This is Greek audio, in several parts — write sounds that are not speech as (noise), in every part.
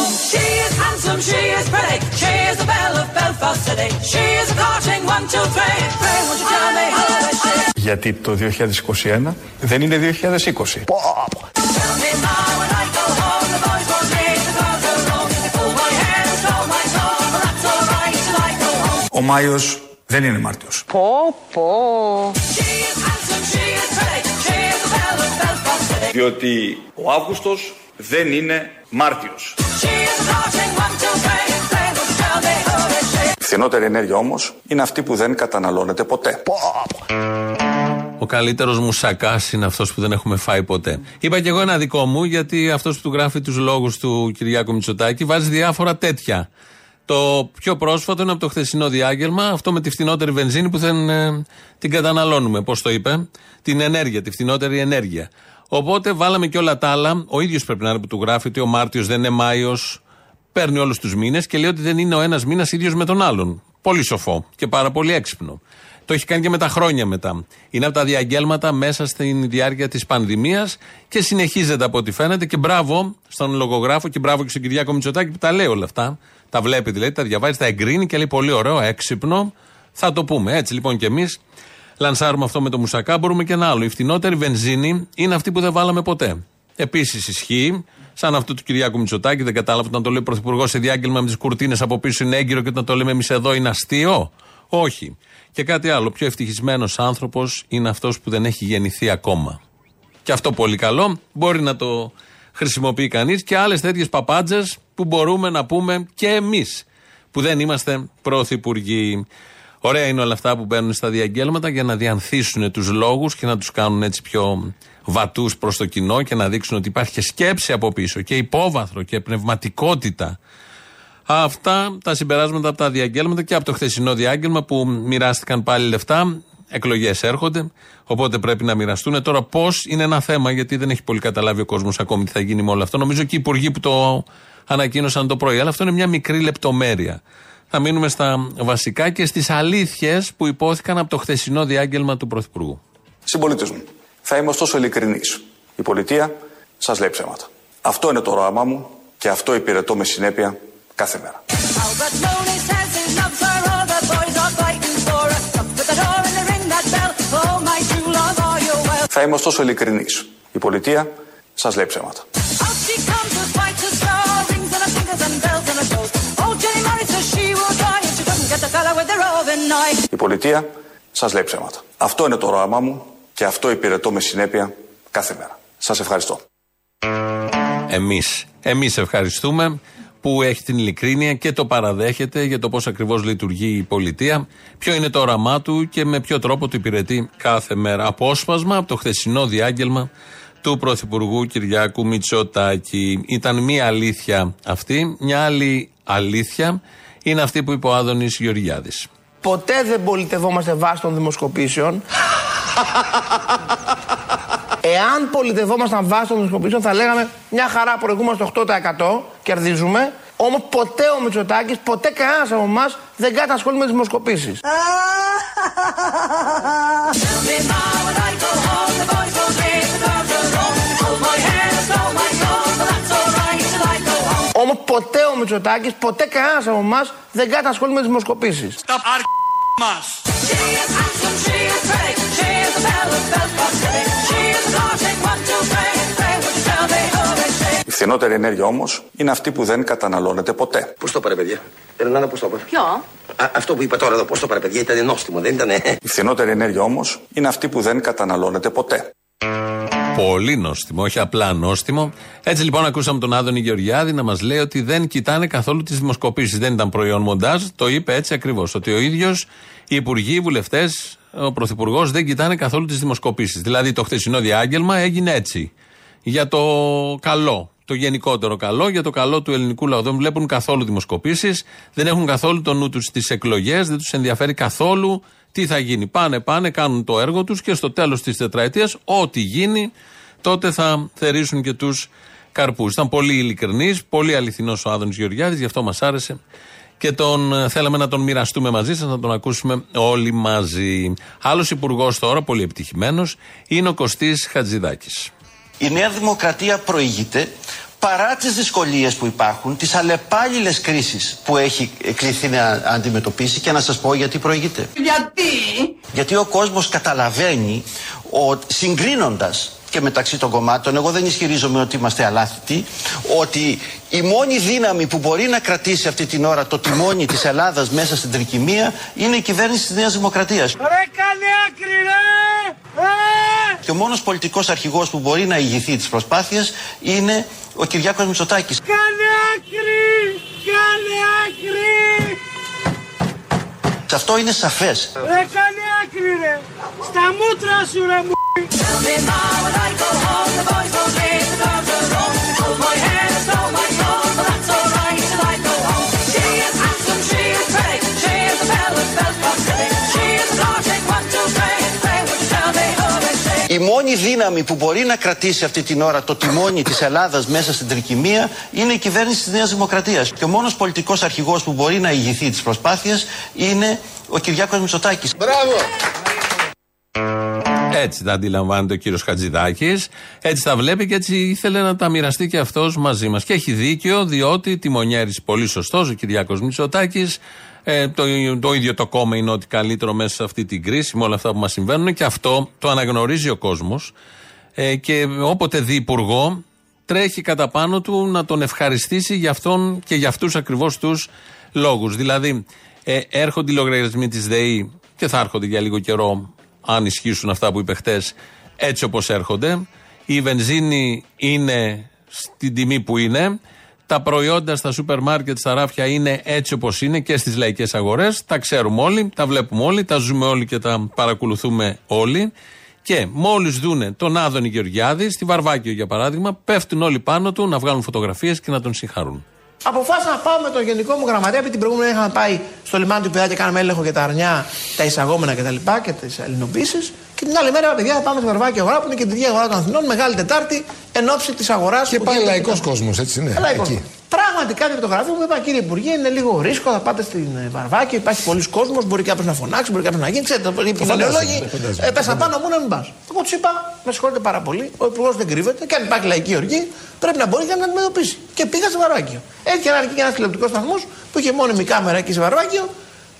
home. She is handsome, she is pretty. She is the belle of Belfast City. She is a courting one, two, three. Pray, won't you tell me who is she? Γιατί το 2021 δεν είναι 2020. Tell me now when I go home, the boys won't leave the girls alone. They pull my hair and stole my soul, but that's alright till I go home. Ο Μάιος δεν είναι Μάρτιος. Πω, πω. She is handsome, she is pretty. She is the belle of Belfast City. Διότι ο Αύγουστος δεν είναι Μάρτιος. She is a courting one, two, three. Pray, won't you tell me who is she? Η φθηνότερη ενέργεια όμως είναι αυτή που δεν καταναλώνεται ποτέ. Ο καλύτερος μουσακά είναι αυτός που δεν έχουμε φάει ποτέ. Είπα και εγώ ένα δικό μου, γιατί αυτός που του γράφει τους λόγους του Κυριάκου Μητσοτάκη βάζει διάφορα τέτοια. Το πιο πρόσφατο είναι από το χθεσινό διάγγελμα, αυτό με τη φθηνότερη βενζίνη που δεν ε, την καταναλώνουμε. Πώς το είπε, την ενέργεια, τη φθηνότερη ενέργεια. Οπότε βάλαμε και όλα τα άλλα. Ο ίδιος πρέπει να είναι που του γράφει ότι ο Μάρτιος δεν είναι Μάιος, παίρνει όλους τους μήνες και λέει ότι δεν είναι ο ένας μήνας ίδιος με τον άλλον. Πολύ σοφό και πάρα πολύ έξυπνο. Το έχει κάνει και με τα χρόνια μετά. Είναι από τα διαγγέλματα μέσα στην διάρκεια της πανδημίας και συνεχίζεται από ό,τι φαίνεται. Και μπράβο στον λογογράφο και μπράβο και στον Κυριάκο Μητσοτάκη που τα λέει όλα αυτά. Τα βλέπει δηλαδή, τα διαβάζει, τα εγκρίνει και λέει πολύ ωραίο, έξυπνο. Θα το πούμε. Έτσι λοιπόν και εμείς λανσάρουμε αυτό με το μουσακά. Μπορούμε και ένα άλλο. Η φτηνότερη βενζίνη είναι αυτή που δεν βάλαμε ποτέ. Επίσης ισχύει, σαν αυτό του Κυριάκου Μητσοτάκη, δεν κατάλαβα όταν το λέει ο Πρωθυπουργός σε διάγγελμα με τις κουρτίνες από πίσω είναι έγκυρο και όταν το λέμε εμείς εδώ είναι αστείο. Όχι. Και κάτι άλλο. Πιο ευτυχισμένος άνθρωπος είναι αυτός που δεν έχει γεννηθεί ακόμα. Και αυτό πολύ καλό. Μπορεί να το χρησιμοποιεί κανείς και άλλες τέτοιες παπάντζες που μπορούμε να πούμε και εμείς που δεν είμαστε πρωθυπουργοί. Ωραία είναι όλα αυτά που μπαίνουν στα διαγγέλματα για να διανθίσουν τους λόγους και να τους κάνουν έτσι πιο βατούς προς το κοινό και να δείξουν ότι υπάρχει και σκέψη από πίσω και υπόβαθρο και πνευματικότητα. Αυτά τα συμπεράσματα από τα διαγγέλματα και από το χθεσινό διάγγελμα που μοιράστηκαν πάλι λεφτά. Εκλογές έρχονται, οπότε πρέπει να μοιραστούν. Τώρα, πώς είναι ένα θέμα, γιατί δεν έχει πολύ καταλάβει ο κόσμος ακόμη τι θα γίνει με όλο αυτό. Νομίζω και οι υπουργοί που το ανακοίνωσαν το πρωί. Αλλά αυτό είναι μια μικρή λεπτομέρεια. Θα μείνουμε στα βασικά και στις αλήθειες που υπόθηκαν από το χθεσινό διάγγελμα του Πρωθυπουργού. Συμπολίτες μου, θα είμαι ωστόσο ειλικρινής. Η πολιτεία σας λέει ψέματα. Αυτό είναι το όραμά μου και αυτό υπηρετώ με συνέπεια κάθε μέρα. Albert Mooney says he loves her, all the boys are fighting for her. Knock at the door and they ring that bell. Oh, my true love, are you well? Θα είμαι ωστόσο ειλικρινής. Η πολιτεία σας λέει ψέματα. Η πολιτεία σας λέει ψέματα. Αυτό είναι το όραμά μου και αυτό υπηρετώ με συνέπεια κάθε μέρα. Σας ευχαριστώ. Εμείς. Εμείς ευχαριστούμε που έχει την ειλικρίνεια και το παραδέχεται για το πώς ακριβώς λειτουργεί η πολιτεία, ποιο είναι το όραμά του και με ποιο τρόπο του υπηρετεί κάθε μέρα. Απόσπασμα από το χθεσινό διάγγελμα του Πρωθυπουργού Κυριάκου Μητσοτάκη. Ήταν μία αλήθεια αυτή. Μια άλλη αλήθεια είναι αυτή που είπε ο Άδωνης Γεωργιάδης. Ποτέ δεν πολιτευόμαστε βάσει των δημοσκοπήσεων. (laughs) Εάν πολιτευόμασταν βάσει των δημοσκοπήσεων, θα λέγαμε μια χαρά προηγούμαστε 8%, κερδίζουμε. Όμως ποτέ ο Μητσοτάκης, ποτέ κανένας από εμάς δεν κάνει ασχολεί με τις δημοσκοπήσεις. (laughs) ποτέ ο Μητσοτάκης, ποτέ κανένας από εμάς δεν κάνει ασχολεί με τις δημοσκοπήσεις. She is handsome, she is pretty, she is the belle of Belfast City. She is a courting one, two, three. Pray, would you tell me who is she? Η φθηνότερη ενέργεια όμως είναι αυτή που δεν καταναλώνεται ποτέ. Πώς το πάρε, παιδιά; Ερνάνα, πώ το πάρε. Ποιο; Α, αυτό που είπα τώρα εδώ, πώς το πάρε, παιδιά, ήταν νόστιμο, δεν ήταν. Η φθηνότερη ενέργεια όμως είναι αυτή που δεν καταναλώνεται ποτέ. Πολύ νόστιμο, όχι απλά νόστιμο. Έτσι λοιπόν ακούσαμε τον Άδωνη Γεωργιάδη να μας λέει ότι δεν κοιτάνε καθόλου τις δημοσκοπήσεις. Δεν ήταν προϊόν μοντάζ, το είπε έτσι ακριβώς. Ότι ο ίδιος, οι υπουργοί, οι βουλευτές, ο πρωθυπουργός δεν κοιτάνε καθόλου τις δημοσκοπήσεις. Δηλαδή το χθεσινό διάγγελμα έγινε έτσι. Για το καλό. Το γενικότερο καλό, για το καλό του ελληνικού λαού. Δεν βλέπουν καθόλου δημοσκοπήσεις, δεν έχουν καθόλου το νου τους στις εκλογές, δεν τους ενδιαφέρει καθόλου τι θα γίνει. Πάνε, πάνε, κάνουν το έργο τους και στο τέλος της τετραετίας, ό,τι γίνει, τότε θα θερήσουν και τους καρπούς. Ήταν πολύ ειλικρινής, πολύ αληθινός ο Άδωνης Γεωργιάδης, γι' αυτό μας άρεσε. Και τον ε, θέλαμε να τον μοιραστούμε μαζί σας, να τον ακούσουμε όλοι μαζί. Άλλος υπουργός τώρα, πολύ επιτυχημένος, είναι ο Κωστής Χατζηδάκης. Η Νέα Δημοκρατία προηγείται παρά τις δυσκολίες που υπάρχουν, τις αλλεπάλληλες κρίσεις που έχει κληθεί να αντιμετωπίσει και να σας πω γιατί προηγείται. Γιατί; Γιατί ο κόσμος καταλαβαίνει ότι συγκρίνοντας και μεταξύ των κομμάτων, εγώ δεν ισχυρίζομαι ότι είμαστε αλάθητοι, ότι η μόνη δύναμη που μπορεί να κρατήσει αυτή την ώρα το τιμόνι της Ελλάδας μέσα στην τρικυμία είναι η κυβέρνηση της Νέας Δημοκρατίας. Ρε κάνε άκρη ρε! Ε! Και ο μόνος πολιτικός αρχηγός που μπορεί να ηγηθεί τις προσπάθειες είναι ο Κυριάκος Μητσοτάκης. Κάνε άκρη! Κάνε άκρη! Σε αυτό είναι σαφές. Ρε κάνε άκρη ρε! Στα μούτρα σου ρε μου! Η μόνη δύναμη που μπορεί να κρατήσει αυτή την ώρα το τιμόνι της Ελλάδας μέσα στην τρικυμία είναι η κυβέρνηση της Νέας Δημοκρατίας. Και ο μόνος πολιτικός αρχηγός που μπορεί να ηγηθεί τις προσπάθειες είναι ο Κυριάκος Μητσοτάκης. Μπράβο! Έτσι τα αντιλαμβάνεται ο κύριος Χατζηδάκης. Έτσι τα βλέπει και έτσι ήθελε να τα μοιραστεί και αυτός μαζί μας. Και έχει δίκιο, διότι τιμονιέρης πολύ σωστός ο Κυριάκος Μητσοτάκης. Ε, το, το ίδιο το κόμμα είναι ότι καλύτερο μέσα σε αυτή την κρίση, με όλα αυτά που μας συμβαίνουν και αυτό το αναγνωρίζει ο κόσμος. Ε, και όποτε δει υπουργό, τρέχει κατά πάνω του να τον ευχαριστήσει για αυτόν και για αυτούς ακριβώς τους λόγους. Δηλαδή, ε, έρχονται οι λογαριασμοί της ΔΕΗ και θα έρχονται για λίγο καιρό αν ισχύσουν αυτά που είπε χτες, έτσι όπως έρχονται. Η βενζίνη είναι στην τιμή που είναι. Τα προϊόντα στα σούπερ μάρκετ, στα ράφια είναι έτσι όπως είναι και στις λαϊκές αγορές. Τα ξέρουμε όλοι, τα βλέπουμε όλοι, τα ζούμε όλοι και τα παρακολουθούμε όλοι. Και μόλις δούνε τον Άδωνη Γεωργιάδη, στη Βαρβάκιο για παράδειγμα, πέφτουν όλοι πάνω του να βγάλουν φωτογραφίες και να τον συγχαρούν. Αποφάσισα να πάω με τον γενικό μου γραμματέα, επειδή την προηγούμενη είχαμε πάει στο λιμάνι του Πειραιά και κάναμε έλεγχο για τα αρνιά, τα εισαγόμενα κτλ. Και, και τις ελληνοποίησεις. Και την άλλη μέρα, παιδιά, θα πάμε στη Βαρβάκη αγορά που είναι η κεντρική αγορά των Αθηνών, Μεγάλη Τετάρτη, εν ώψη της αγοράς. Και πάει λαϊκός κόσμος, έτσι είναι. Λαϊκός. Εκεί. Πράγματι, κάτι από το γραφείο μου είπα, κύριε Υπουργέ, είναι λίγο ρίσκο, θα πάτε στην ε, Βαρβάκη, υπάρχει πολλοί κόσμος, μπορεί κάποιο να φωνάξει, μπορεί κάποιο να γίνει. Ξέρετε, οι πιθανολόγοι φαντάζομαι. ε, πέσαν πάνω μου να μην πας. Εγώ τους είπα, με συγχωρείτε πάρα πολύ, ο Υπουργός δεν κρύβεται και αν υπάρχει λαϊκή οργή, πρέπει να μπορεί και να αντιμετωπίσει. Και πήγα σε Βαρβάκιο. Έτυχε να έρθει και ένας τηλεοπτικός σταθμός που είχε μόνιμη κάμερα εκεί σε Βαρβάκιο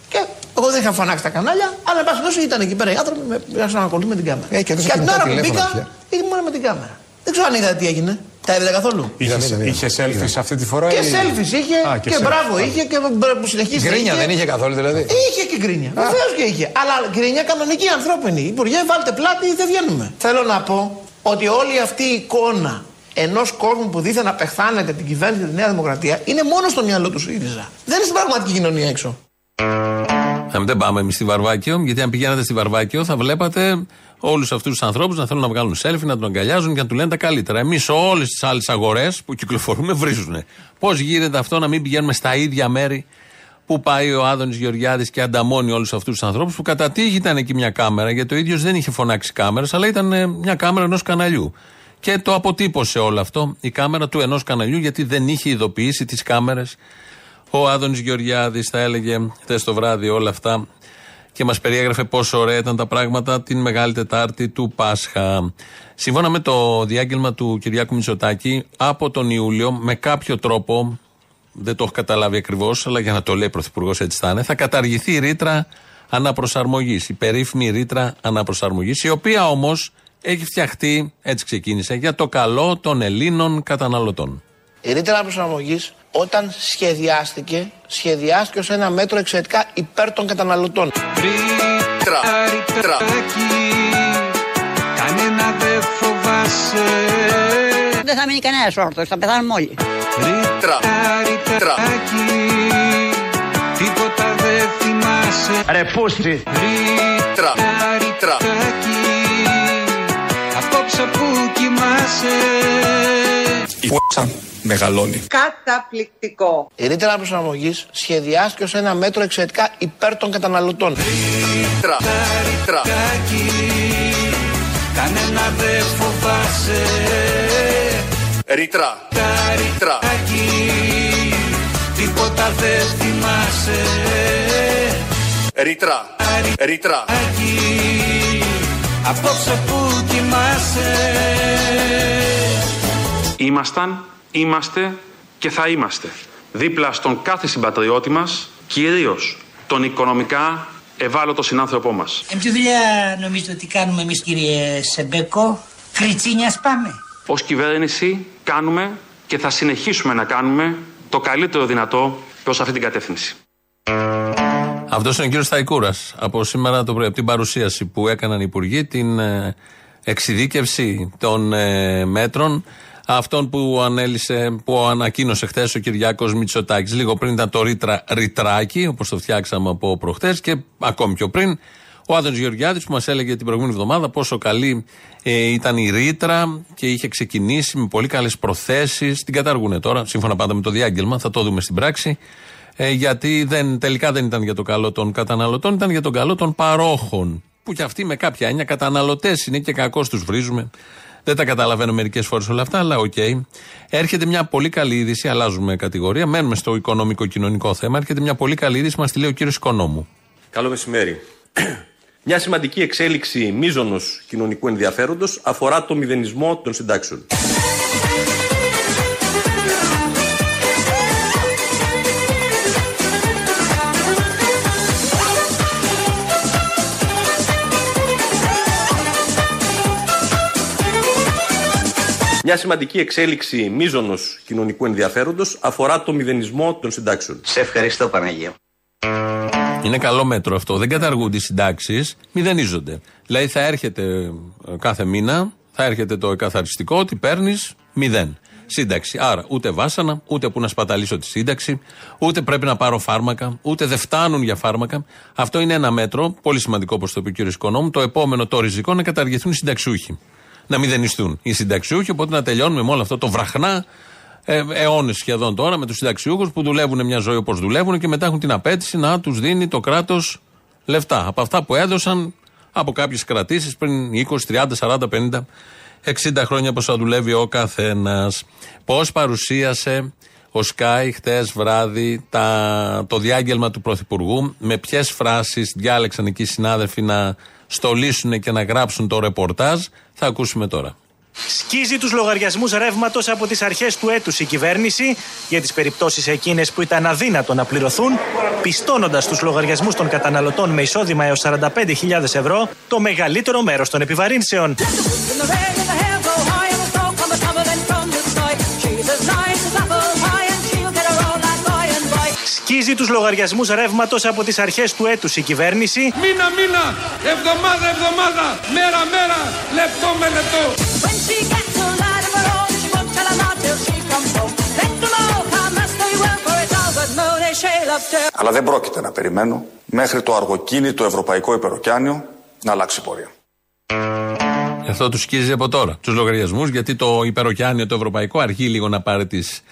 και εγώ δεν είχα φωνάξει τα κανάλια, αλλά εν πάση περιπτώσει ήταν εκεί πέρα οι άνθρωποι με πήγαν να ακολουθούν με την κάμερα. Ε, και εδώ και στα την ώρα που κινητά μπήκα, τηλέφωνα ήταν μόνο με την κάμερα. Δεν ξέρω αν είδατε τι έγινε. Τα είδατε καθόλου. Είδαμε, είδαμε. Είχες selfies αυτή τη φορά. Και ή- selfies είχε Α, και, selfies. μπράβο είχε και μπ- που συνεχίζει. Γκρίνια δεν είχε καθόλου δηλαδή. Είχε και γκρίνια. Βεβαίως και είχε. Αλλά γκρίνια κανονική ανθρώπινη. Υπουργέ, βάλτε πλάτη ή δεν βγαίνουμε. Θέλω να πω ότι όλη αυτή η εικόνα ενός κόσμου που δίθεν απεχθάνεται την κυβέρνηση τη Νέα Δημοκρατία είναι μόνο στο μυαλό του ΣΥΡΙΖΑ. Δεν είναι στην πραγματική κοινωνία έξω. Ε, δεν πάμε εμείς στη Βαρβάκιο, γιατί αν πηγαίνατε στη Βαρβάκιο θα βλέπατε όλους αυτούς τους ανθρώπους να θέλουν να βγάλουν selfie, να τον αγκαλιάζουν και να του λένε τα καλύτερα. Εμείς όλες τις άλλες αγορές που κυκλοφορούμε βρίζουν. Πώς γίνεται αυτό να μην πηγαίνουμε στα ίδια μέρη που πάει ο Άδωνης Γεωργιάδης και ανταμώνει όλους αυτούς τους ανθρώπους που κατά τύχη ήταν εκεί μια κάμερα, γιατί ο ίδιος δεν είχε φωνάξει κάμερες, αλλά ήταν ε, μια κάμερα ενός καναλιού. Και το αποτύπωσε όλο αυτό η κάμερα του ενός καναλιού, γιατί δεν είχε ειδοποιήσει τις κάμερες ο Άδωνης Γεωργιάδης θα έλεγε χθες το βράδυ όλα αυτά και μας περιέγραφε πόσο ωραία ήταν τα πράγματα την Μεγάλη Τετάρτη του Πάσχα. Σύμφωνα με το διάγγελμα του Κυριάκου Μητσοτάκη, από τον Ιούλιο, με κάποιο τρόπο, δεν το έχω καταλάβει ακριβώς, αλλά για να το λέει ο Πρωθυπουργός έτσι θα είναι, θα καταργηθεί η ρήτρα αναπροσαρμογής. Η περίφημη ρήτρα αναπροσαρμογής, η οποία όμως έχει φτιαχτεί, έτσι ξεκίνησε, για το καλό των Ελλήνων καταναλωτών. Η ρήτρα προσαρμογής όταν σχεδιάστηκε, σχεδιάστηκε ως ένα μέτρο εξαιρετικά υπέρ των καταναλωτών. Κανένα δεν φοβάσαι. Δεν θα μείνει κανένας όρθιος, θα πεθάνουμε όλοι. Ρητράκι Τίποτα δεν θυμάσαι. Ρε πούστη. Ρητράκι Απόψε που κοιμάσαι. Η φ***α μεγαλώνει. Καταπληκτικό. Η ρήτρα προσαρμογής σχεδιάστηκε ως ένα μέτρο εξαιρετικά υπέρ των καταναλωτών. Ρητράκι Κανένα δεν φοβάσαι Ρήτρα. Ρητράκι Τίποτα δεν θυμάσαι Ρήτρα. Ρήτρα. Ρητράκι Απόψε που κοιμάσαι Ήμασταν είμαστε και θα είμαστε δίπλα στον κάθε συμπατριώτη μας, κυρίως τον οικονομικά ευάλωτο συνάνθρωπό μας. Ε, ποια δουλειά νομίζετε ότι κάνουμε εμείς κύριε Σεμπέκο, κριτσίνιας πάμε. Ως κυβέρνηση κάνουμε και θα συνεχίσουμε να κάνουμε το καλύτερο δυνατό προς αυτή την κατεύθυνση. Αυτός είναι ο κύριος Σταϊκούρας. Από σήμερα το πρωί, από την παρουσίαση που έκαναν οι υπουργοί, την ε, εξειδίκευση των ε, μέτρων αυτών που ανέλησε, που ανακοίνωσε χθες ο Κυριάκος Μητσοτάκης. Λίγο πριν ήταν το ρήτρα, ρητράκι, όπως το φτιάξαμε από προχτές, και ακόμη πιο πριν ο Άδωνο Γεωργιάδης που μας έλεγε την προηγούμενη εβδομάδα πόσο καλή ε, ήταν η ρήτρα και είχε ξεκινήσει με πολύ καλές προθέσεις. Την καταργούν τώρα, σύμφωνα πάντα με το διάγγελμα, θα το δούμε στην πράξη. Ε, γιατί δεν, τελικά δεν ήταν για το καλό των καταναλωτών, ήταν για τον καλό των παρόχων. Που κι αυτοί με κάποια έννοια καταναλωτές είναι και κακώς τους βρίζουμε. Δεν τα καταλαβαίνω μερικές φορές όλα αυτά, αλλά OK. Okay. Έρχεται μια πολύ καλή είδηση, αλλάζουμε κατηγορία, μένουμε στο οικονομικό-κοινωνικό θέμα. Έρχεται μια πολύ καλή είδηση, μας τη λέει ο κύριος Οικονόμου. Καλό μεσημέρι. (clears throat) Μια σημαντική εξέλιξη μείζονος κοινωνικού ενδιαφέροντος αφορά το μηδενισμό των συντάξεων. Μια σημαντική εξέλιξη μίζωνο κοινωνικού ενδιαφέροντος αφορά το μηδενισμό των συντάξεων. Σε ευχαριστώ, Παναγία. Είναι καλό μέτρο αυτό. Δεν καταργούνται οι συντάξεις, μηδενίζονται. Δηλαδή θα έρχεται ε, κάθε μήνα, θα έρχεται το εκαθαριστικό ότι παίρνεις μηδέν. Σύνταξη. Άρα ούτε βάσανα, ούτε που να σπαταλήσω τη σύνταξη, ούτε πρέπει να πάρω φάρμακα, ούτε δεν φτάνουν για φάρμακα. Αυτό είναι ένα μέτρο, πολύ σημαντικό όπως το είπε ο κ. Οικονόμου. Το επόμενο, το ριζικό, να καταργηθούν οι συνταξιούχοι να μηδενιστούν οι συνταξιούχοι. Οπότε να τελειώνουμε με όλο αυτό το βραχνά ε, αιώνες σχεδόν τώρα με τους συνταξιούχους που δουλεύουν μια ζωή όπως δουλεύουν και μετά έχουν την απέτηση να τους δίνει το κράτος λεφτά. Από αυτά που έδωσαν από κάποιες κρατήσεις πριν 20, 30, 40, 50, 60 χρόνια που θα δουλεύει ο καθένας. Πώς παρουσίασε ο Σκάι χτες βράδυ τα, το διάγγελμα του Πρωθυπουργού, με ποιες φράσεις διάλεξαν εκεί οι συνάδελφοι να στολίσουν και να γράψουν το ρεπορτάζ, θα ακούσουμε τώρα. Σκίζει τους λογαριασμούς ρεύματος από τις αρχές του έτους η κυβέρνηση για τις περιπτώσεις εκείνες που ήταν αδύνατο να πληρωθούν, πιστώνοντας τους λογαριασμούς των καταναλωτών με εισόδημα έως 45.000 ευρώ το μεγαλύτερο μέρος των επιβαρύνσεων. Σκίζει τους λογαριασμούς ρεύματος από τις αρχές του έτους η κυβέρνηση. Μήνα μήνα, εβδομάδα εβδομάδα, μέρα μέρα, λεπτό με λεπτό. Αλλά δεν πρόκειται να περιμένω μέχρι το αργοκίνητο ευρωπαϊκό υπεροκιάνιο να αλλάξει πορεία. Αυτό τους σκίζει από τώρα. Τους λογαριασμούς, γιατί το υπεροκιάνιο το ευρωπαϊκό αργεί λίγο να πάρει τις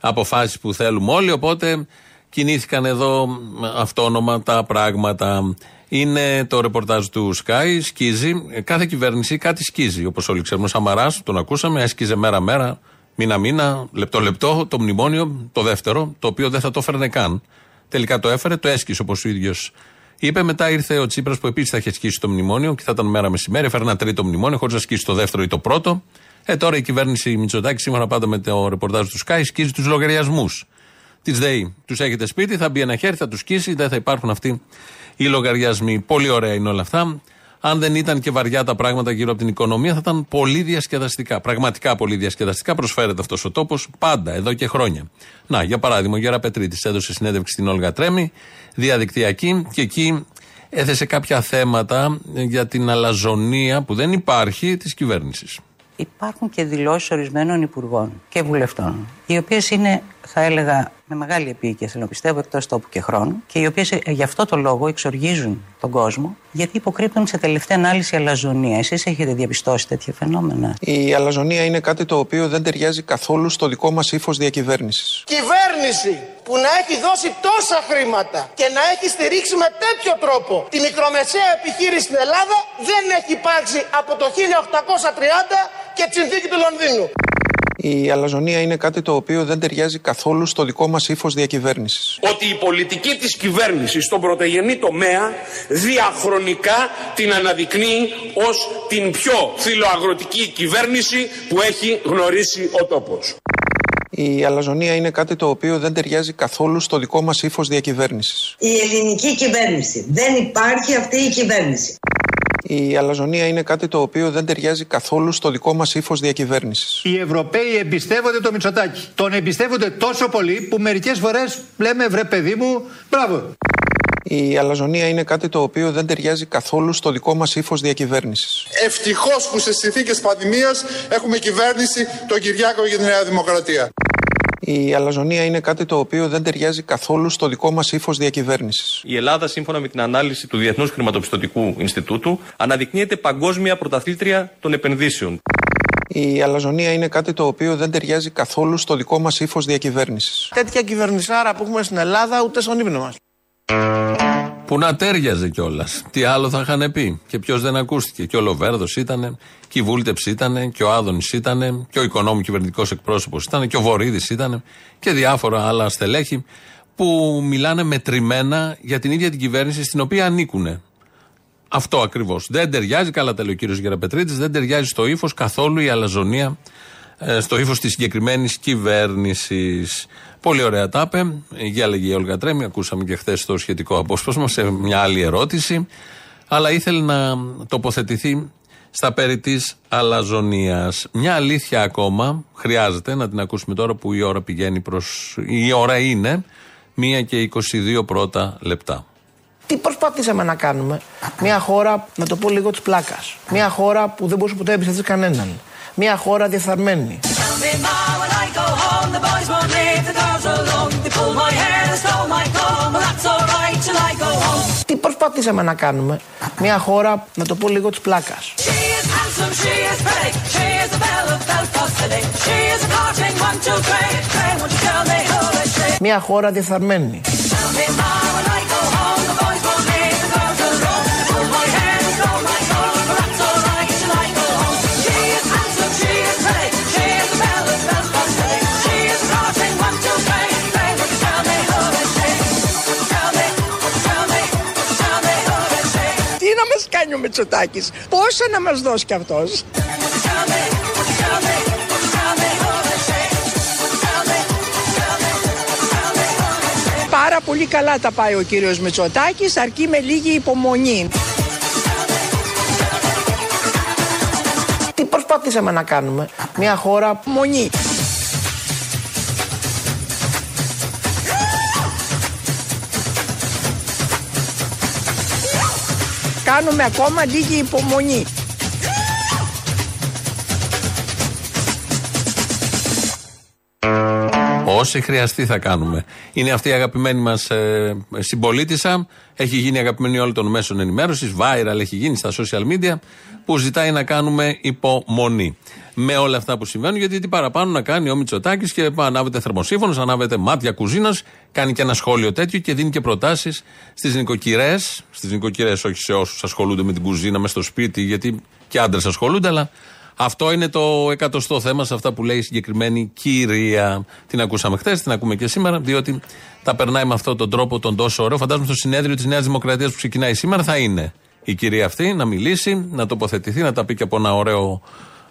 αποφάσεις που θέλουμε όλοι. Οπότε κινήθηκαν εδώ αυτόνομα τα πράγματα. Είναι το ρεπορτάζ του Sky, σκίζει. Κάθε κυβέρνηση κάτι σκίζει. Όπως όλοι ξέρουμε, ο Σαμαράς, τον ακούσαμε, έσκιζε μέρα-μέρα, μήνα-μήνα, λεπτό-λεπτό, το μνημόνιο, το δεύτερο, το οποίο δεν θα το έφερνε καν. Τελικά το έφερε, το έσκησε όπως ο ίδιος είπε. Μετά ήρθε ο Τσίπρας που επίσης θα είχε σκίσει το μνημόνιο και θα ήταν μέρα μεσημέρι, έφερε ένα τρίτο μνημόνιο χωρίς να σκίσει το δεύτερο ή το πρώτο. Ε, τώρα η κυβέρνηση Μητσοτάκη, σύμφωνα πάντα με το ρεπορτάζ του Sky, σκίζει τους λογαριασμούς τη ΔΕΗ. Τους έχετε σπίτι, θα μπει ένα χέρι, θα τους σκίσει, δεν θα υπάρχουν αυτοί οι λογαριασμοί. Πολύ ωραία είναι όλα αυτά. Αν δεν ήταν και βαριά τα πράγματα γύρω από την οικονομία, θα ήταν πολύ διασκεδαστικά. Πραγματικά πολύ διασκεδαστικά προσφέρεται αυτός ο τόπος πάντα, εδώ και χρόνια. Να, για παράδειγμα, ο Γέρα Πετρίτης έδωσε συνέντευξη στην Όλγα Τρέμι, διαδικτυακή, και εκεί έθεσε κάποια θέματα για την αλαζονία που δεν υπάρχει της κυβέρνησης. Υπάρχουν και δηλώσεις ορισμένων υπουργών και βουλευτών, οι οποίες είναι, θα έλεγα, με μεγάλη επίοικια, θέλω να πιστεύω, εκτός τόπου και χρόνου, και οι οποίες γι' αυτό το λόγο εξοργίζουν τον κόσμο, γιατί υποκρύπτουν σε τελευταία ανάλυση αλαζονία. Εσείς έχετε διαπιστώσει τέτοια φαινόμενα; Η αλαζονία είναι κάτι το οποίο δεν ταιριάζει καθόλου στο δικό μας ύφος διακυβέρνησης. Κυβέρνηση που να έχει δώσει τόσα χρήματα και να έχει στηρίξει με τέτοιο τρόπο τη μικρομεσαία επιχείρηση στην Ελλάδα δεν έχει υπάρξει από το 1830 και τη συνθήκη του Λονδίνου. Η αλαζονία είναι κάτι το οποίο δεν ταιριάζει καθόλου στο δικό μας ύφος διακυβέρνησης. Ότι η πολιτική της κυβέρνησης στον πρωτογενή τομέα διαχρονικά την αναδεικνύει ως την πιο φιλοαγροτική κυβέρνηση που έχει γνωρίσει ο τόπος. Η αλαζονία είναι κάτι το οποίο δεν ταιριάζει καθόλου στο δικό μας ύφος διακυβέρνησης. Η ελληνική κυβέρνηση. Δεν υπάρχει αυτή η κυβέρνηση. Η αλαζονία είναι κάτι το οποίο δεν ταιριάζει καθόλου στο δικό μας ύφος διακυβέρνησης. Οι Ευρωπαίοι εμπιστεύονται το Μητσοτάκι. Τον εμπιστεύονται τόσο πολύ που μερικές φορές λέμε βρε παιδί μου, μπράβο. Η αλαζονία είναι κάτι το οποίο δεν ταιριάζει καθόλου στο δικό μας ύφος διακυβέρνησης. Ευτυχώς που σε συνθήκες πανδημίας έχουμε κυβέρνηση τον Κυριάκο για τη Νέα Δημοκρατία. Η αλαζονία είναι κάτι το οποίο δεν ταιριάζει καθόλου στο δικό μας ύφος διακυβέρνησης. Η Ελλάδα, σύμφωνα με την ανάλυση του Διεθνούς Χρηματοπιστωτικού Ινστιτούτου, αναδεικνύεται παγκόσμια πρωταθλήτρια των επενδύσεων. Η αλαζονία είναι κάτι το οποίο δεν ταιριάζει καθόλου στο δικό μας ύφος διακυβέρνησης. Τέτοια κυβερνησάρα που έχουμε στην Ελλάδα ούτε στον ύπνο μας. Που να τέριαζε κιόλας. Τι άλλο θα είχαν πει. Και ποιος δεν ακούστηκε. Και ο Λοβέρδος ήταν, και η Βούλτεψη ήταν, και ο Άδωνης ήταν, και ο οικονόμου κυβερνητικός εκπρόσωπος ήταν, και ο Βορύδης ήταν, και διάφορα άλλα στελέχη που μιλάνε μετρημένα για την ίδια την κυβέρνηση στην οποία ανήκουν. Αυτό ακριβώς. Δεν ταιριάζει, καλά τα λέει ο κύριος Γεραπετρίτης, δεν ταιριάζει στο ύφος καθόλου η αλαζονία ε, στο ύφος της συγκεκριμένης κυβέρνησης. Πολύ ωραία τα είπε. Για έλεγε η Όλγα Τρέμι, ακούσαμε και χθες το σχετικό απόσπασμα σε μια άλλη ερώτηση. Αλλά ήθελε να τοποθετηθεί στα περί της αλαζονίας. Μια αλήθεια ακόμα χρειάζεται να την ακούσουμε τώρα που η ώρα πηγαίνει προς. Η ώρα είναι μία και 22 πρώτα λεπτά. Τι προσπαθήσαμε να κάνουμε; Μια χώρα, να το πω λίγο της πλάκας. Μια χώρα που δεν μπορούσε ποτέ να εμπιστευτεί κανέναν. Μια χώρα διεφθαρμένη. Τι προσπαθήσαμε να κάνουμε; Μια χώρα, να το πω λίγο της πλάκας. Μια χώρα διεφθαρμένη. Κάνει ο Μητσοτάκης, πόσα να μας δώσει κι αυτός. Πάρα πολύ καλά τα πάει ο κύριος Μητσοτάκης, αρκεί με λίγη υπομονή. Τι προσπαθήσαμε να κάνουμε; Μια χώρα Μονή. Κάνουμε ακόμα λίγη υπομονή. Όσοι χρειαστεί θα κάνουμε. Είναι αυτή η αγαπημένη μας ε, συμπολίτησα. Έχει γίνει αγαπημένη όλων των μέσων ενημέρωσης. Viral έχει γίνει στα social media. Που ζητάει να κάνουμε υπομονή. Με όλα αυτά που συμβαίνουν, γιατί τι παραπάνω να κάνει ο Μητσοτάκης και ανάβεται θερμοσύφωνο, ανάβεται μάτια κουζίνας. Κάνει και ένα σχόλιο τέτοιο και δίνει και προτάσεις στις νοικοκυρές. Στις νοικοκυρές, όχι σε όσους ασχολούνται με την κουζίνα, μες στο σπίτι, γιατί και άντρες ασχολούνται, αλλά αυτό είναι το εκατοστό θέμα σε αυτά που λέει η συγκεκριμένη κυρία. Την ακούσαμε χθες, την ακούμε και σήμερα, διότι τα περνάει με αυτόν τον τρόπο, τον τόσο ωραίο. Φαντάζομαι στο συνέδριο της Νέας Δημοκρατίας που ξεκινάει σήμερα θα είναι η κυρία αυτή να μιλήσει, να τοποθετηθεί, να τα πει και από ένα ωραίο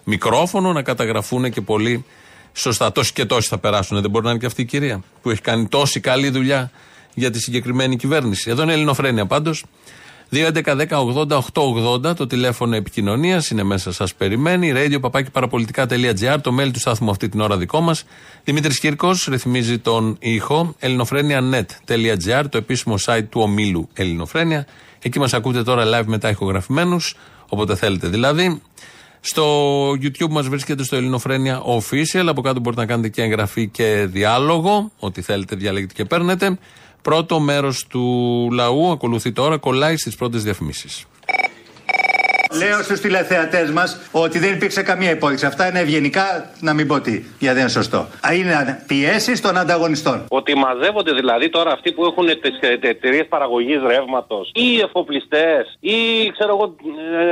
μικρόφωνο, να καταγραφούν και πολύ σωστά. Τόσοι και τόσοι θα περάσουν. Δεν μπορεί να είναι και αυτή η κυρία που έχει κάνει τόση καλή δουλειά για τη συγκεκριμένη κυβέρνηση. Εδώ είναι Ελληνοφρένια πάντως. 2.11.10.80.880 το τηλέφωνο επικοινωνίας είναι μέσα, σας περιμένει. Radio παπάκι παραπολιτικά.gr το mail του στάθμου αυτή την ώρα δικό μας. Δημήτρης Κύρκος ρυθμίζει τον ήχο. ελληνοφρένια.net.gr το επίσημο site του ομίλου Ελληνοφρένια. Εκεί μας ακούτε τώρα live μετά ηχογραφημένους, όποτε θέλετε δηλαδή. Στο YouTube μας βρίσκεται στο Ελληνοφρένια Official. Από κάτω μπορείτε να κάνετε και εγγραφή και διάλογο. Ό,τι θέλετε, διαλέγετε και παίρνετε. Πρώτο μέρος του λαού ακολουθεί τώρα, κολλάει στις πρώτες διαφημίσεις. Λέω στους τηλεθεατές μας ότι δεν υπήρξε καμία υπόδειξη. Αυτά είναι ευγενικά, να μην πω τι, γιατί δεν είναι σωστό. Είναι πιέσεις των ανταγωνιστών. Ότι μαζεύονται δηλαδή τώρα αυτοί που έχουν τις εταιρείες παραγωγής ρεύματος ή εφοπλιστές ή ξέρω εγώ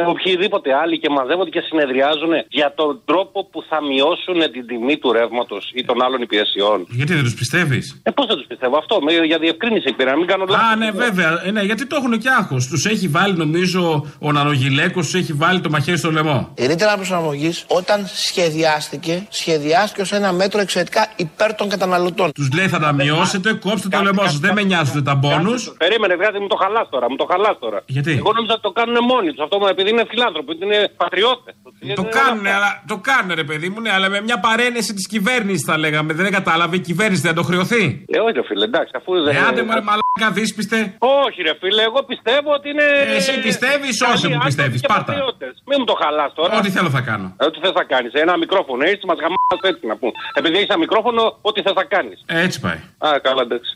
ε, οποιοδήποτε άλλοι και μαζεύονται και συνεδριάζουν για τον τρόπο που θα μειώσουν την τιμή του ρεύματος ή των άλλων υπηρεσιών. Γιατί δεν τους πιστεύεις; Ε, πώς δεν τους πιστεύω αυτό, με- για διευκρίνηση πήρα, να μην κάνω λάθος. Α, ναι, βέβαια. Ε, ναι, γιατί το έχουν και άγχος. Τους έχει βάλει, νομίζω, ο Νανογιλέκο σου έχει βάλει το μαχαίρι στο λαιμό. Η ρήτρα προσαρμογής, όταν σχεδιάστηκε, σχεδιάστηκε ως ένα μέτρο εξαιρετικά υπέρ των καταναλωτών. Τους λέει θα τα μειώσετε, κόψτε το λαιμό σας. Δεν με νοιάζουν τα μπόνους. Περίμενε, βγάζει μου το χαλάς τώρα. Μου το χαλάς τώρα. Γιατί; Εγώ νόμιζα ότι το κάνουν μόνοι τους. Αυτό επειδή είναι φιλάνθρωποι, ότι είναι πατριώτες. Το κάνουν, αλλά το κάνουν, ρε παιδί μου, ναι, αλλά με μια παρένεση της κυβέρνησης θα λέγαμε. Δεν κατάλαβε η κυβέρνηση, δεν το χρεωθεί. Ε, όχι, ρε φίλε, εντάξει, αφού δεν. Ε, άντε μου, ρε μαλάκα, δύσπιστε. Όχι, ρε φίλε, εγώ πιστεύω ότι είναι. Ε, εσύ πιστεύεις, καλοί όσε μου άνθρωποι πιστεύεις. Και Πάρτα. πατριώτες. Μην μου το χαλάς τώρα. Ό,τι θέλω θα κάνω. Ε, Ό,τι θες θα κάνεις. Ένα μικρόφωνο έτσι, μας γαμάς έτσι να πούμε. Επειδή έχεις ένα μικρόφωνο, ό,τι θες θα κάνεις. Ε, Έτσι πάει. Α, καλά, εντάξει.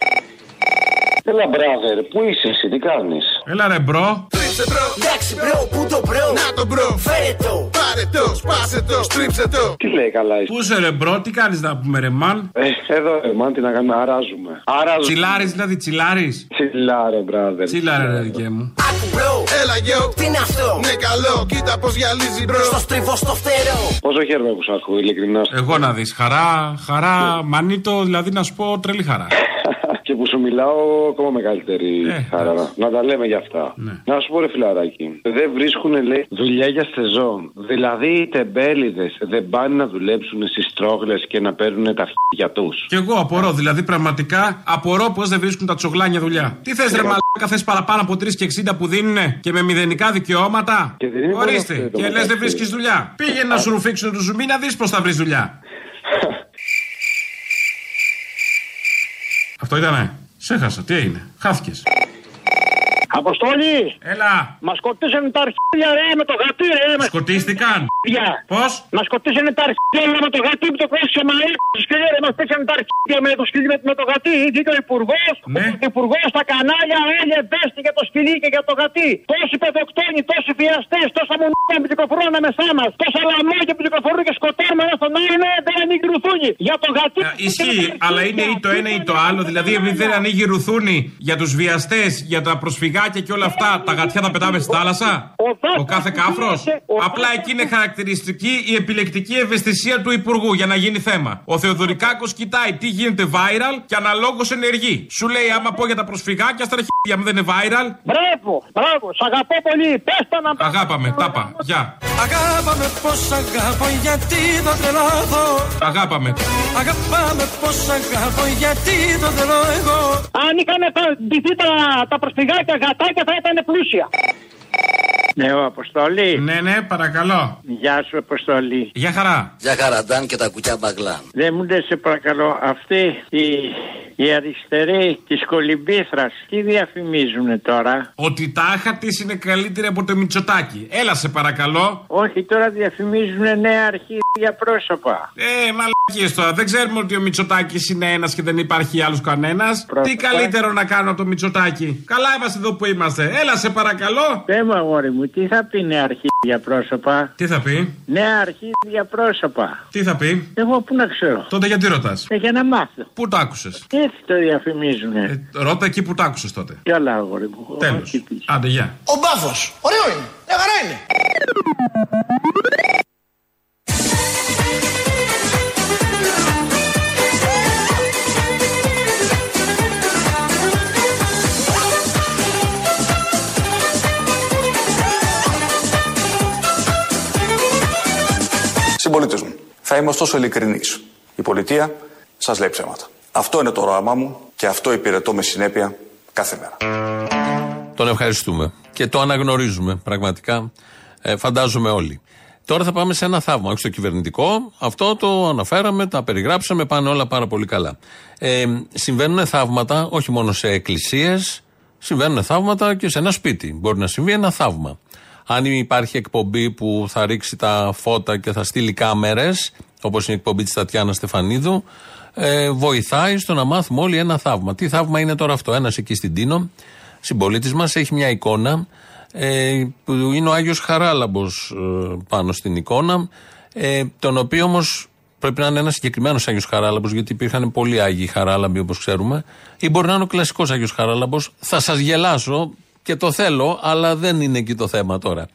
Έλα, brother, πού είσαι εσύ, τι κάνεις; Έλα ρε bro. Στρίψε bro, εντάξει bro, πού το bro Να το bro, φέρε το Πάρε το, σπάσε το, στρίψε το Τι λέει καλά είσαι; Πού είσαι ρε bro, τι κάνεις να πούμε ρε man; Ε, εδώ, ρε, man, τι να κάνουμε, αράζουμε. Αράζουμε. Τσιλάρει δηλαδή, τσιλάρει. Τσιλάρε, brother. Τσιλάρε ρε δικέ μου. Άκου bro, έλα yo, τι είναι αυτό; Ναι καλό, κοίτα πως γυαλίζει bro Στο στριβό στο φτερό Πόσο χαίρομαι που σου ακούω, ειλικρινά. Εγώ να δεις. Χαρά, χαρά, manito, δηλαδή να σου πω τρελή χαρά. Και που σου μιλάω ακόμα μεγαλύτερη χαρά. Να, να τα λέμε για αυτά. Να σου πω ρε φιλαράκι. Δεν βρίσκουν λέει δουλειά για σεζόν. Δηλαδή οι τεμπέληδες δεν πάνε να δουλέψουν στις τρόγλες και να παίρνουν τα για τους. Κι εγώ απορώ, δηλαδή πραγματικά απορώ πώς δεν βρίσκουν τα τσογλάνια δουλειά. Τι θες ρε μαλάκα, θες παραπάνω από 3 και 60 που δίνουν και με μηδενικά δικαιώματα; είναι μόνο Ορίστε, αυτό, εν τω και λες μεταξύ. δεν βρίσκεις δουλειά. Πήγαινε να σου ρουφήξουν το ζουμί να δεις πώς θα βρεις δουλειά. (laughs) Αυτό ήτανε. Σε χάσα, τι έγινε. Χάθηκες. Αποστόλη! Έλα! Μας σκοτήσανε τα αρχίδια ρε με το γατί ρε! Μα Σκοτίστηκαν! Πώς; Μας σκοτήσανε τα αρχίδια με το γατί που το κράτησε μα σκυλί ρε! Μας πέσανε τα αρχίδια με το σκυλί με, με το γατί! Βγήκε ο υπουργός, Ναι. ο υπουργός στα κανάλια έλεγε μπέστη για το σκυλί και για το γατί! Τόσοι παιδοκτόνοι, τόσοι βιαστές, τόσα μονάδα που κυκλοφορούν ανάμεσά μας, τόσα λαμόγια που κυκλοφορούν και σκοτώνουμε ένα στον άλλο, ναι, δεν ανοίγει ρουθούνι! Για το γατί! Ε, Ισχύει, αλλά είναι ή το ένα ή το άλλο. Δηλαδή, επειδή δεν ανοίγει ρουθούνη για τους βιαστές, για τα προσφυγάκια και όλα αυτά, τα γατιά τα πετάμε στη θάλασσα; Ο κάθε κάφρος; Απλά εκεί είναι χαρακτηριστική η επιλεκτική ευαισθησία του Υπουργού για να γίνει θέμα. Ο Θεοδωρικάκος κοιτάει τι γίνεται viral και αναλόγως ενεργεί. Σου λέει, άμα πω για τα προσφυγάκια, στα αρχίδια μου δεν είναι viral. Μπράβο, μπράβο, σ' αγαπώ πολύ, πες τα να Αγάπαμε, τάπα, γεια. Αγάπαμε πως αγαπώ γιατί το τρελάθω Αγάπαμε. Αγάπαμε πως αγαπώ γιατί το θέλω εγώ Αν είχαν ντυθεί τα, τα προσφυγάκια γατάκια θα ήταν πλούσια. Ναι, ο Αποστόλη. Ναι, ναι, παρακαλώ. Γεια σου, Αποστόλη. Γεια χαρά. Για χαραντάν και τα κουκιά μπαγλάν. Δεν μου λες, σε παρακαλώ, αυτοί οι, οι αριστεροί της κολυμπήθρας τι διαφημίζουν τώρα; Ότι τα άχα τη είναι καλύτερη από το Μητσοτάκι. Έλα σε παρακαλώ. Όχι, τώρα διαφημίζουν νέα αρχίδια πρόσωπα. Ε, μαλακίε τώρα. Δεν ξέρουμε ότι ο Μητσοτάκης είναι ένας και δεν υπάρχει άλλος κανένας. Τι καλύτερο να κάνω από το Μητσοτάκι. Καλά είμαστε εδώ που είμαστε. Έλα σε παρακαλώ. Δεν μου, αγόρι μου, τι θα πει νέα αρχίδια πρόσωπα; Τι θα πει; Νέα αρχίδια πρόσωπα. Τι θα πει; Εγώ πού να ξέρω. Τότε γιατί ρωτάς; Ε, για να μάθω. Πού το άκουσες; Έτσι το διαφημίζουν. Ε, ρώτα εκεί που το άκουσες τότε. Καλά, αγόρι μου. Τέλος. Άντε, γεια. Ο μπάφος. Ωραίο είναι. Μια χαρά είναι. Συμπολίτες μου, θα είμαι ωστόσο ειλικρινής. Η πολιτεία σας λέει ψέματα. Αυτό είναι το όραμά μου και αυτό υπηρετώ με συνέπεια κάθε μέρα. Τον ευχαριστούμε. Και το αναγνωρίζουμε πραγματικά. Ε, φαντάζομαι όλοι. Τώρα θα πάμε σε ένα θαύμα, όχι στο κυβερνητικό. Αυτό το αναφέραμε, τα περιγράψαμε, πάνε όλα πάρα πολύ καλά. Ε, συμβαίνουν θαύματα όχι μόνο σε εκκλησίες, συμβαίνουν θαύματα και σε ένα σπίτι. Μπορεί να συμβεί ένα θαύμα. Αν υπάρχει εκπομπή που θα ρίξει τα φώτα και θα στείλει κάμερες, όπως είναι η εκπομπή της Τατιάνας Στεφανίδου, ε, βοηθάει στο να μάθουμε όλοι ένα θαύμα. Τι θαύμα είναι τώρα αυτό; Ένας εκεί στην Τίνο, συμπολίτης μας, έχει μια εικόνα ε, που είναι ο Άγιος Χαράλαμπος ε, πάνω στην εικόνα, ε, τον οποίο όμως πρέπει να είναι ένας συγκεκριμένος Άγιος Χαράλαμπος, γιατί υπήρχαν πολλοί Άγιοι Χαράλαμποι όπως ξέρουμε, ή μπορεί να είναι ο κλασικός Άγιος Χαράλαμπος. Θα σας γελάσω και το θέλω, αλλά δεν είναι εκεί το θέμα τώρα.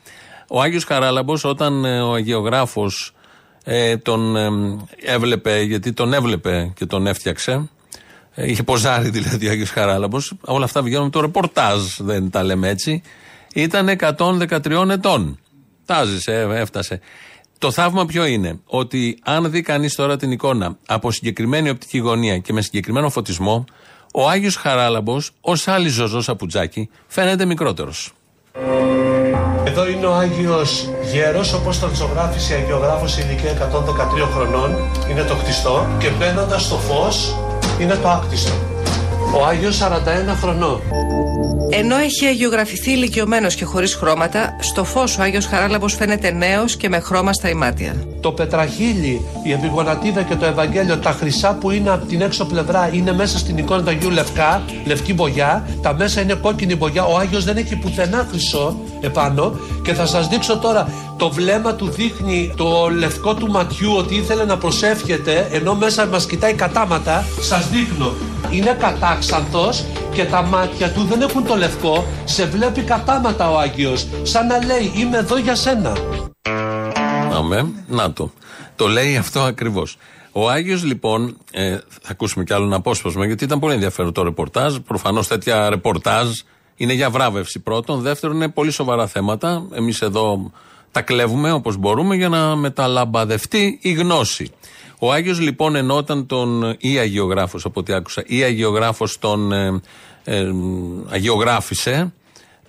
Ο Άγιος Χαράλαμπος όταν ε, ο αγιογράφος ε, τον ε, έβλεπε, γιατί τον έβλεπε και τον έφτιαξε, ε, είχε ποζάρει δηλαδή ο Άγιος Χαράλαμπος, όλα αυτά βγαίνουν το ρεπορτάζ, δεν τα λέμε έτσι, ήταν 113 ετών. Τάζησε, έφτασε. Το θαύμα ποιο είναι, ότι αν δει κανείς τώρα την εικόνα από συγκεκριμένη οπτική γωνία και με συγκεκριμένο φωτισμό, ο Άγιος Χαράλαμπος, ως άλλη ζωζό σαπουτζάκι, φαίνεται μικρότερος. Εδώ είναι ο Άγιος Γέρος, όπως τον ζωγράφησε η Αγιογράφος ηλικία 113 χρονών. Είναι το χτιστό και μπαίνοντας στο φως είναι το άκτιστο. Ο Άγιος 41 χρονών. Ενώ έχει αγιογραφηθεί ηλικιωμένος και χωρίς χρώματα, στο φως ο Άγιος Χαράλαμπος φαίνεται νέος και με χρώμα στα ημάτια. Το πετραχίλι, η επιγονατίδα και το Ευαγγέλιο, τα χρυσά που είναι από την έξω πλευρά είναι μέσα στην εικόνα του Αγίου Λευκά, λευκή μπογιά. Τα μέσα είναι κόκκινη μπογιά. Ο Άγιος δεν έχει πουθενά χρυσό επάνω. Και θα σας δείξω τώρα το βλέμμα του δείχνει το λευκό του ματιού ότι ήθελε να προσεύχεται ενώ μέσα μας κοιτάει κατάματα. Σας δείχνω. Είναι κατάξανθος και τα μάτια του δεν έχουν το λευκό. Σε βλέπει κατάματα ο Άγιος. Σαν να λέει είμαι εδώ για σένα. Αμέ, να το. Το λέει αυτό ακριβώς. Ο Άγιος λοιπόν, ε, θα ακούσουμε κι άλλο ένα απόσπασμα, γιατί ήταν πολύ ενδιαφέρον το ρεπορτάζ. Προφανώς τέτοια ρεπορτάζ είναι για βράβευση πρώτον. Δεύτερον, είναι πολύ σοβαρά θέματα. Εμείς εδώ τα κλέβουμε όπως μπορούμε για να μεταλαμπαδευτεί η γνώση. Ο Άγιος λοιπόν ενώ όταν τον. ή Αγιογράφος από ό,τι άκουσα, ή Αγιογράφος τον ε, ε, αγιογράφησε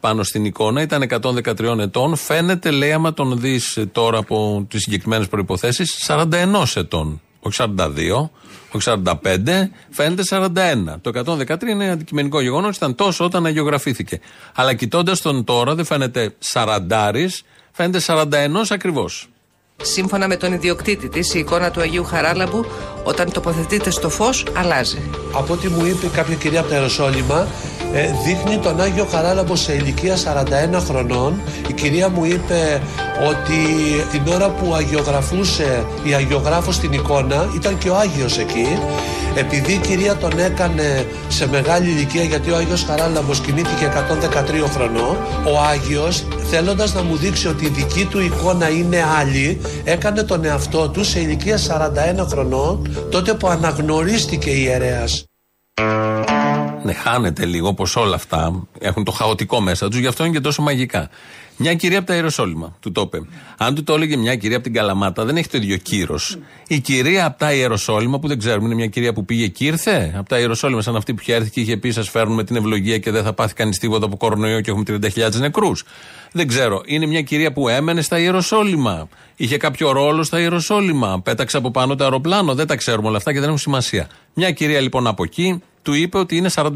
πάνω στην εικόνα, ήταν 113 ετών. Φαίνεται, λέει, άμα τον δεις τώρα από τις συγκεκριμένες προποθέσει, 41 ετών. Όχι 42, όχι 45, φαίνεται 41. Το 113 είναι αντικειμενικό γεγονός, ήταν τόσο όταν αγιογραφήθηκε. Αλλά κοιτώντας τον τώρα, δεν φαίνεται 40, φαίνεται 41 ακριβώς. Σύμφωνα με τον ιδιοκτήτη της, η εικόνα του Αγίου Χαράλαμπου, όταν τοποθετείται στο φως, αλλάζει. Από ό,τι μου είπε κάποια κυρία από τα Ιεροσόλυμα, ε, δείχνει τον Άγιο Χαράλαμπο σε ηλικία 41 χρονών. Η κυρία μου είπε ότι την ώρα που αγιογραφούσε η αγιογράφος στην εικόνα ήταν και ο Άγιος εκεί. Επειδή η κυρία τον έκανε σε μεγάλη ηλικία γιατί ο Άγιος Χαράλαμπος κινήθηκε 113 χρονών, ο Άγιος θέλοντας να μου δείξει ότι η δική του εικόνα είναι άλλη, έκανε τον εαυτό του σε ηλικία 41 χρονών, τότε που αναγνωρίστηκε η ιερέας. Ναι, χάνεται λίγο όπως όλα αυτά έχουν το χαοτικό μέσα τους, γι' αυτό είναι και τόσο μαγικά. Μια κυρία από τα Ιεροσόλυμα του το είπε. Αν του το έλεγε μια κυρία από την Καλαμάτα, δεν έχει το ίδιο κύρος. Η κυρία από τα Ιεροσόλυμα, που δεν ξέρουμε, είναι μια κυρία που πήγε και ήρθε; Από τα Ιεροσόλυμα, σαν αυτή που είχε έρθει και είχε πει: Σας φέρνουμε την ευλογία και δεν θα πάθει κανείς τίποτα από κορονοϊό και έχουμε 30.000 νεκρούς. Δεν ξέρω. Είναι μια κυρία που έμενε στα Ιεροσόλυμα. Είχε κάποιο ρόλο στα Ιεροσόλυμα. Πέταξε από πάνω το αεροπλάνο. Δεν τα ξέρουμε όλα αυτά και δεν έχουν σημασία. Μια κυρία λοιπόν από εκεί του είπε ότι είναι 41.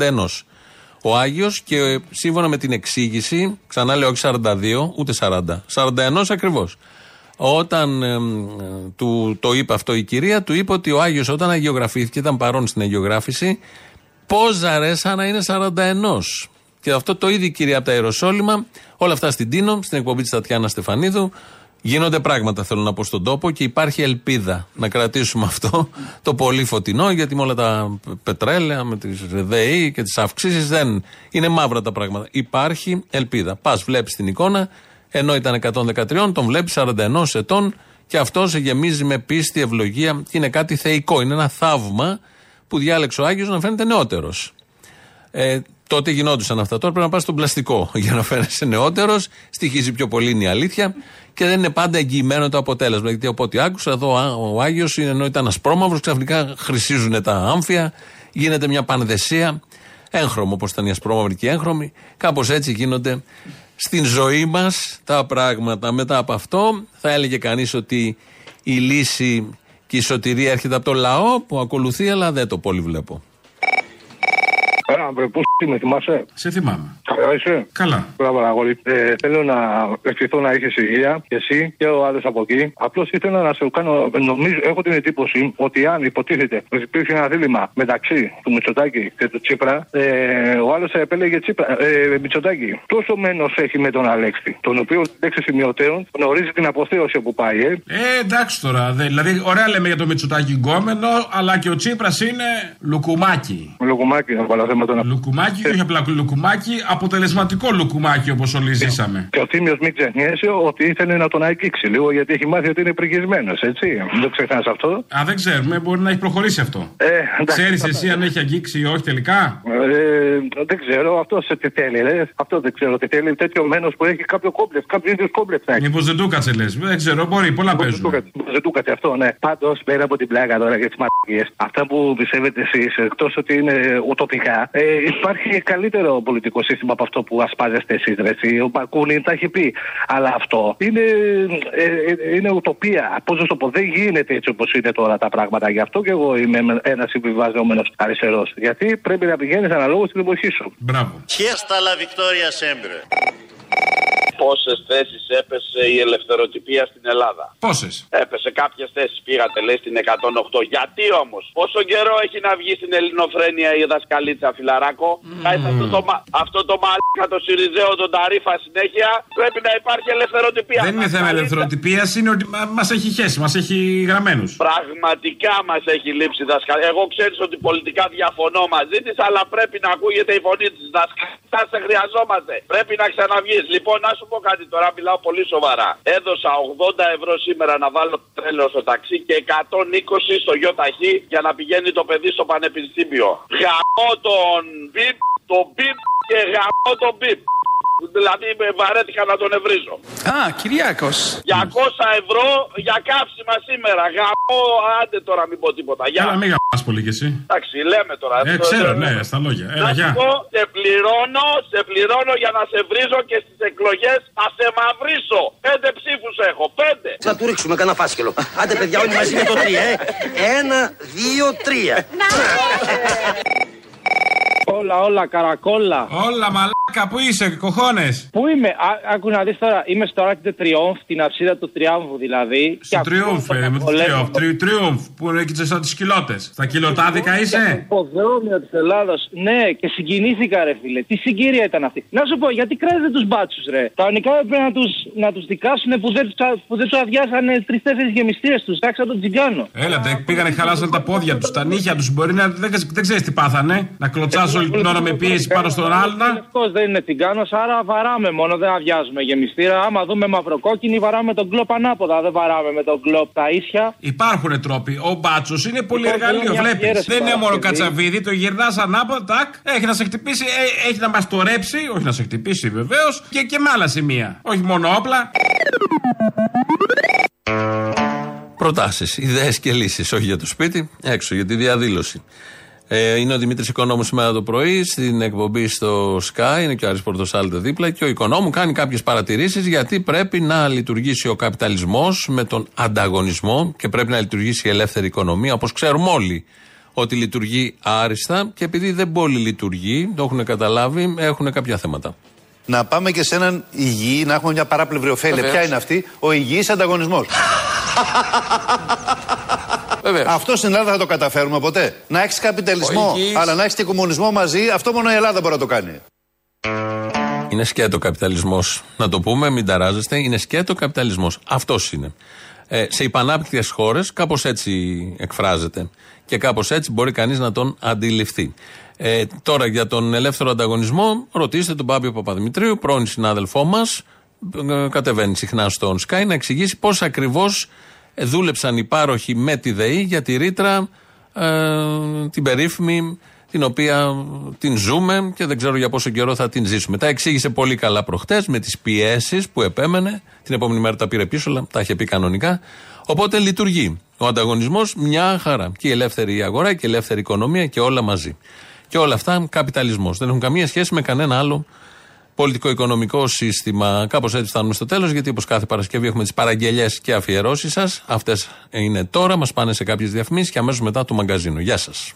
Ο Άγιος και σύμφωνα με την εξήγηση, ξανά λέω όχι 42, ούτε 40. 41 ακριβώς. Όταν ε, του το είπε αυτό η κυρία, του είπε ότι ο Άγιος όταν αγιογραφήθηκε, ήταν παρόν στην αγιογράφηση, πόζαρε σαν να είναι 41. Και αυτό το ίδιο η κυρία από τα Ιεροσόλυμα, όλα αυτά στην Τίνο, στην εκπομπή της Τατιάνα Στεφανίδου, Γίνονται πράγματα, θέλω να πω, στον τόπο και υπάρχει ελπίδα να κρατήσουμε αυτό το πολύ φωτεινό, γιατί με όλα τα πετρέλαια, με τις ΔΕΗ και τις αυξήσεις δεν είναι μαύρα τα πράγματα. Υπάρχει ελπίδα. Πας, βλέπεις την εικόνα, ενώ ήταν 113, τον βλέπεις 41 ετών και αυτό σε γεμίζει με πίστη, ευλογία και είναι κάτι θεϊκό. Είναι ένα θαύμα που διάλεξε ο Άγιος να φαίνεται νεότερος. Ε, τότε γινόντουσαν αυτά. Τώρα πρέπει να πας στον πλαστικό (laughs) για να φαίνεσαι νεότερος. Στοιχίζει πιο πολύ είναι η αλήθεια και δεν είναι πάντα εγγυημένο το αποτέλεσμα. Γιατί από ό,τι άκουσα εδώ ο Άγιος ενώ ήταν ασπρόμαυρος, ξαφνικά χρυσίζουν τα άμφια, γίνεται μια πανδεσία. Έγχρωμο όπω ήταν η ασπρόμαυρη και η έγχρωμη. Κάπως έτσι γίνονται στην ζωή μας τα πράγματα. Μετά από αυτό θα έλεγε κανείς ότι η λύση και η σωτηρία έρχεται από το λαό που ακολουθεί, αλλά δεν το πολύ βλέπω. Έλα, βρε, πού με θυμάσαι; Σε θυμάμαι. Καλά είσαι; Καλά. Μπράβο, αγόρι. Ε, θέλω να ευχηθώ να έχεις υγεία και εσύ και ο άλλο από εκεί. Απλώς ήθελα να σε κάνω. Νομίζω, έχω την εντύπωση ότι αν υποτίθεται ότι υπήρχε ένα δίλημα μεταξύ του Μητσοτάκη και του Τσίπρα, ε, ο άλλος επέλεγε Τσίπρα, ε, Μητσοτάκη. Τόσο μένος έχει με τον Αλέξη, τον οποίο λέξη σημειωτέων γνωρίζει την αποθέωση που πάει, ε. Ε, εντάξει τώρα. Δε, δηλαδή, ωραία λέμε για το Μητσοτάκη γκόμενο, αλλά και ο Τσίπρας είναι λουκουμάκι. Λουκουμάκι, να πολλά θέματα να. Λουκουμάκι λουκουμάκι, όχι απλά λουκουμάκι, αποτελεσματικό λουκουμάκι όπως όλοι ζήσαμε. Και ο Θήμιος μην ξεχνιέσαι ότι ήθελε να τον αγγίξει λίγο γιατί έχει μάθει ότι είναι πρικισμένο, έτσι. Δεν ξεχνάς αυτό. Α, δεν ξέρουμε, μπορεί να έχει προχωρήσει αυτό. Ε, εντάξει, Ξέρεις θα- εσύ αν έχει αγγίξει ή όχι τελικά; Ε, δεν ξέρω, αυτό σε τι θέλει, ρε. Αυτό δεν ξέρω τι θέλει. Τέτοιο μένος που έχει κάποιο κόμπλεξ, κάποιος είδου κόμπλεξ να έχει. Μήπως δεν του κάτσε λες. Δεν ξέρω, μπορεί, πολλά παίζουν. Δεν του κάτσε αυτό, ναι. Πάντως, πέρα από την πλάκα τώρα για τις μαρτυρίε, αυτά που πιστεύετε εσείς, εκτός ότι είναι ουτοπικά, ε, υπάρχει καλύτερο πολιτικό σύστημα από αυτό που ασπάζεστε εσείς, ρε. Ο Μπακούνι τα έχει πει. Αλλά αυτό είναι, ε, ε, είναι ουτοπία. Πώς να το πω, δεν γίνεται έτσι όπως είναι τώρα τα πράγματα. Γι' αυτό και εγώ είμαι ένας συμβιβαζόμενο αριστερός. Γιατί πρέπει να πηγαίνεις αναλόγως στην εποχή σου. Μπράβο. Χέστα la victoria sempre. Πόσες θέσεις έπεσε η ελευθεροτυπία στην Ελλάδα; Πόσες; Έπεσε κάποιες θέσεις. Πήγατε, λέει, στην 108. Γιατί όμως, πόσο καιρό έχει να βγει στην ελληνοφρένεια η δασκαλίτσα φιλαράκο; Χάισε αυτό το, μα- αυτό το μαλάκα το Σιριζέο, τον Ταρίφα συνέχεια. Πρέπει να υπάρχει ελευθεροτυπία. Δεν είναι θέμα ελευθεροτυπίας, είναι ότι μας έχει χέσει, μας έχει γραμμένους. Πραγματικά μας έχει λείψει η δασκαλίτσα. Εγώ ξέρεις ότι πολιτικά διαφωνώ μαζί της, αλλά πρέπει να ακούγεται η φωνή της δασκαλίτσα. Σε χρειαζόμαστε. Πρέπει να ξαναβγείς. Λοιπόν, να σου πω κάτι τώρα, μιλάω πολύ σοβαρά. Έδωσα 80 ευρώ σήμερα να βάλω τρέλαιο στο ταξί και 120 στο γιο ταχύ για να πηγαίνει το παιδί στο πανεπιστήμιο. Γαμώ τον μπιπ, τον μπιπ και γαμώ τον μπιπ. Δηλαδή με βαρέθηκα να τον ευρίζω. Α, Κυριάκος. 200 ευρώ για κάψιμα σήμερα. Γαμώ, άντε τώρα μην πω τίποτα. Γεια. Έλα, μην γαμπάς πολύ κι εσύ. Εντάξει, λέμε τώρα. Ε, ξέρω, ναι, στα λόγια. Έλα, Να σου γεια. πω, σε πληρώνω, σε πληρώνω για να σε βρίζω και στις εκλογές θα σε μαυρίσω. Πέντε ψήφους έχω, πέντε. Θα του ρίξουμε κανένα φάσκελο. Άντε, παιδιά, όλοι μαζί με το τρία, ε. Ένα, δύο, τρία. Όλα, όλα, καρακόλα. Όλα μαλάκα, πού είσαι, κοχώνε. Πού είμαι, Α, άκου να δεις τώρα, είμαι στο Άκτε Τριόμφ, την αψίδα του Τριάμβου δηλαδή. Στο Τριούμφ, ε, με το Τριούμφ. Τρι- Τριούμφ, που είναι εκεί σαν τι κοιλότε. Στα κιλοτάδικα είσαι. Υποδρόμιο τη Ελλάδο. Ναι, και συγκινήθηκα, ρε φίλε. Τι συγκύρια ήταν αυτή. Να σου πω, γιατί κράζετε του μπάτσου, ρε. Κανονικά έπρεπε να του να τους δικάσουν που δεν, τους α- που δεν του αδειάσανε τρει-τέσσερι γεμιστήρε του. Τάξα τον τζιγκάνο. Έλατε, πήγανε, χαλάσανε τα πόδια του, τα νύχια του. Μπορεί να. Δεν, δεν ξέρει τι πάθανε. Να κλωτσάς όλη την ώρα με πίεση πάνω στον άλλον. Αυτό δεν είναι τσιγκάνος, άρα βαράμε μόνο, δεν αδειάζουμε γεμιστήρα. Άμα δούμε μαυροκόκκινη, βαράμε τον κλοπ ανάποδα. Δεν βαράμε με τον κλοπ τα ίσια. Υπάρχουν τρόποι. Ο μπάτσος είναι πολύ Λοιπόν, εργαλείο, μια βλέπεις. αφιέρωση Δεν είναι μόνο Παρασκευή. κατσαβίδι, το γυρνάς ανάποδα, τάκ, έχει να σε χτυπήσει, ε, έχει να μας το ρέψει, όχι να σε χτυπήσει βεβαίως, και, και με άλλα σημεία. Όχι μόνο όπλα. Προτάσεις, ιδέες και λύσεις. Όχι για το σπίτι, έξω για τη διαδήλωση. Ε, είναι ο Δημήτρης Οικονόμου σήμερα το πρωί στην εκπομπή στο Sky. Είναι και ο Άρης Πορτοσάλτε δίπλα. Και ο Οικονόμου κάνει κάποιες παρατηρήσεις γιατί πρέπει να λειτουργήσει ο καπιταλισμός με τον ανταγωνισμό και πρέπει να λειτουργήσει η ελεύθερη οικονομία όπως ξέρουμε όλοι ότι λειτουργεί άριστα και επειδή δεν πολύ λειτουργεί, το έχουν καταλάβει, έχουν κάποια θέματα. Να πάμε και σε έναν υγιή, να έχουμε μια παράπλευρη ωφέλεια. Βεβαίως. Ποια είναι αυτή, ο υγιής (laughs) ανταγωνισμός. Αυτό στην Ελλάδα θα το καταφέρουμε ποτέ. Να έχεις καπιταλισμό, Ο υγιής- αλλά να έχεις και κομμουνισμό μαζί, αυτό μόνο η Ελλάδα μπορεί να το κάνει. Είναι σκέτο καπιταλισμός. Να το πούμε, μην ταράζεστε. Είναι σκέτο καπιταλισμός. Αυτός είναι. Ε, σε υπανάπτυκτες χώρες κάπως έτσι εκφράζεται. Και κάπως έτσι μπορεί κανείς να τον αντιληφθεί. Ε, τώρα για τον ελεύθερο ανταγωνισμό, ρωτήστε τον Πάπιο Παπαδημητρίου, πρώην συνάδελφό μας. Κατεβαίνει συχνά στον Sky να εξηγήσει πώς ακριβώς δούλεψαν οι πάροχοι με τη ΔΕΗ για τη ρήτρα ε, την περίφημη την οποία την ζούμε και δεν ξέρω για πόσο καιρό θα την ζήσουμε. Τα εξήγησε πολύ καλά προχτές με τις πιέσεις που επέμενε. Την επόμενη μέρα τα πήρε πίσω, αλλά τα είχε πει κανονικά. Οπότε λειτουργεί. Ο ανταγωνισμός μια χαρά. Και η ελεύθερη αγορά και η ελεύθερη οικονομία και όλα μαζί. Και όλα αυτά καπιταλισμός. Δεν έχουν καμία σχέση με κανένα άλλο πολιτικό-οικονομικό σύστημα. Κάπως έτσι φτάνουμε στο τέλος, γιατί όπως κάθε Παρασκευή έχουμε τις παραγγελίε και αφιερώσεις σας. Αυτές είναι τώρα, μας πάνε σε κάποιες διαφημίσεις και αμέσως μετά το μαγκαζίνο. Γεια σας.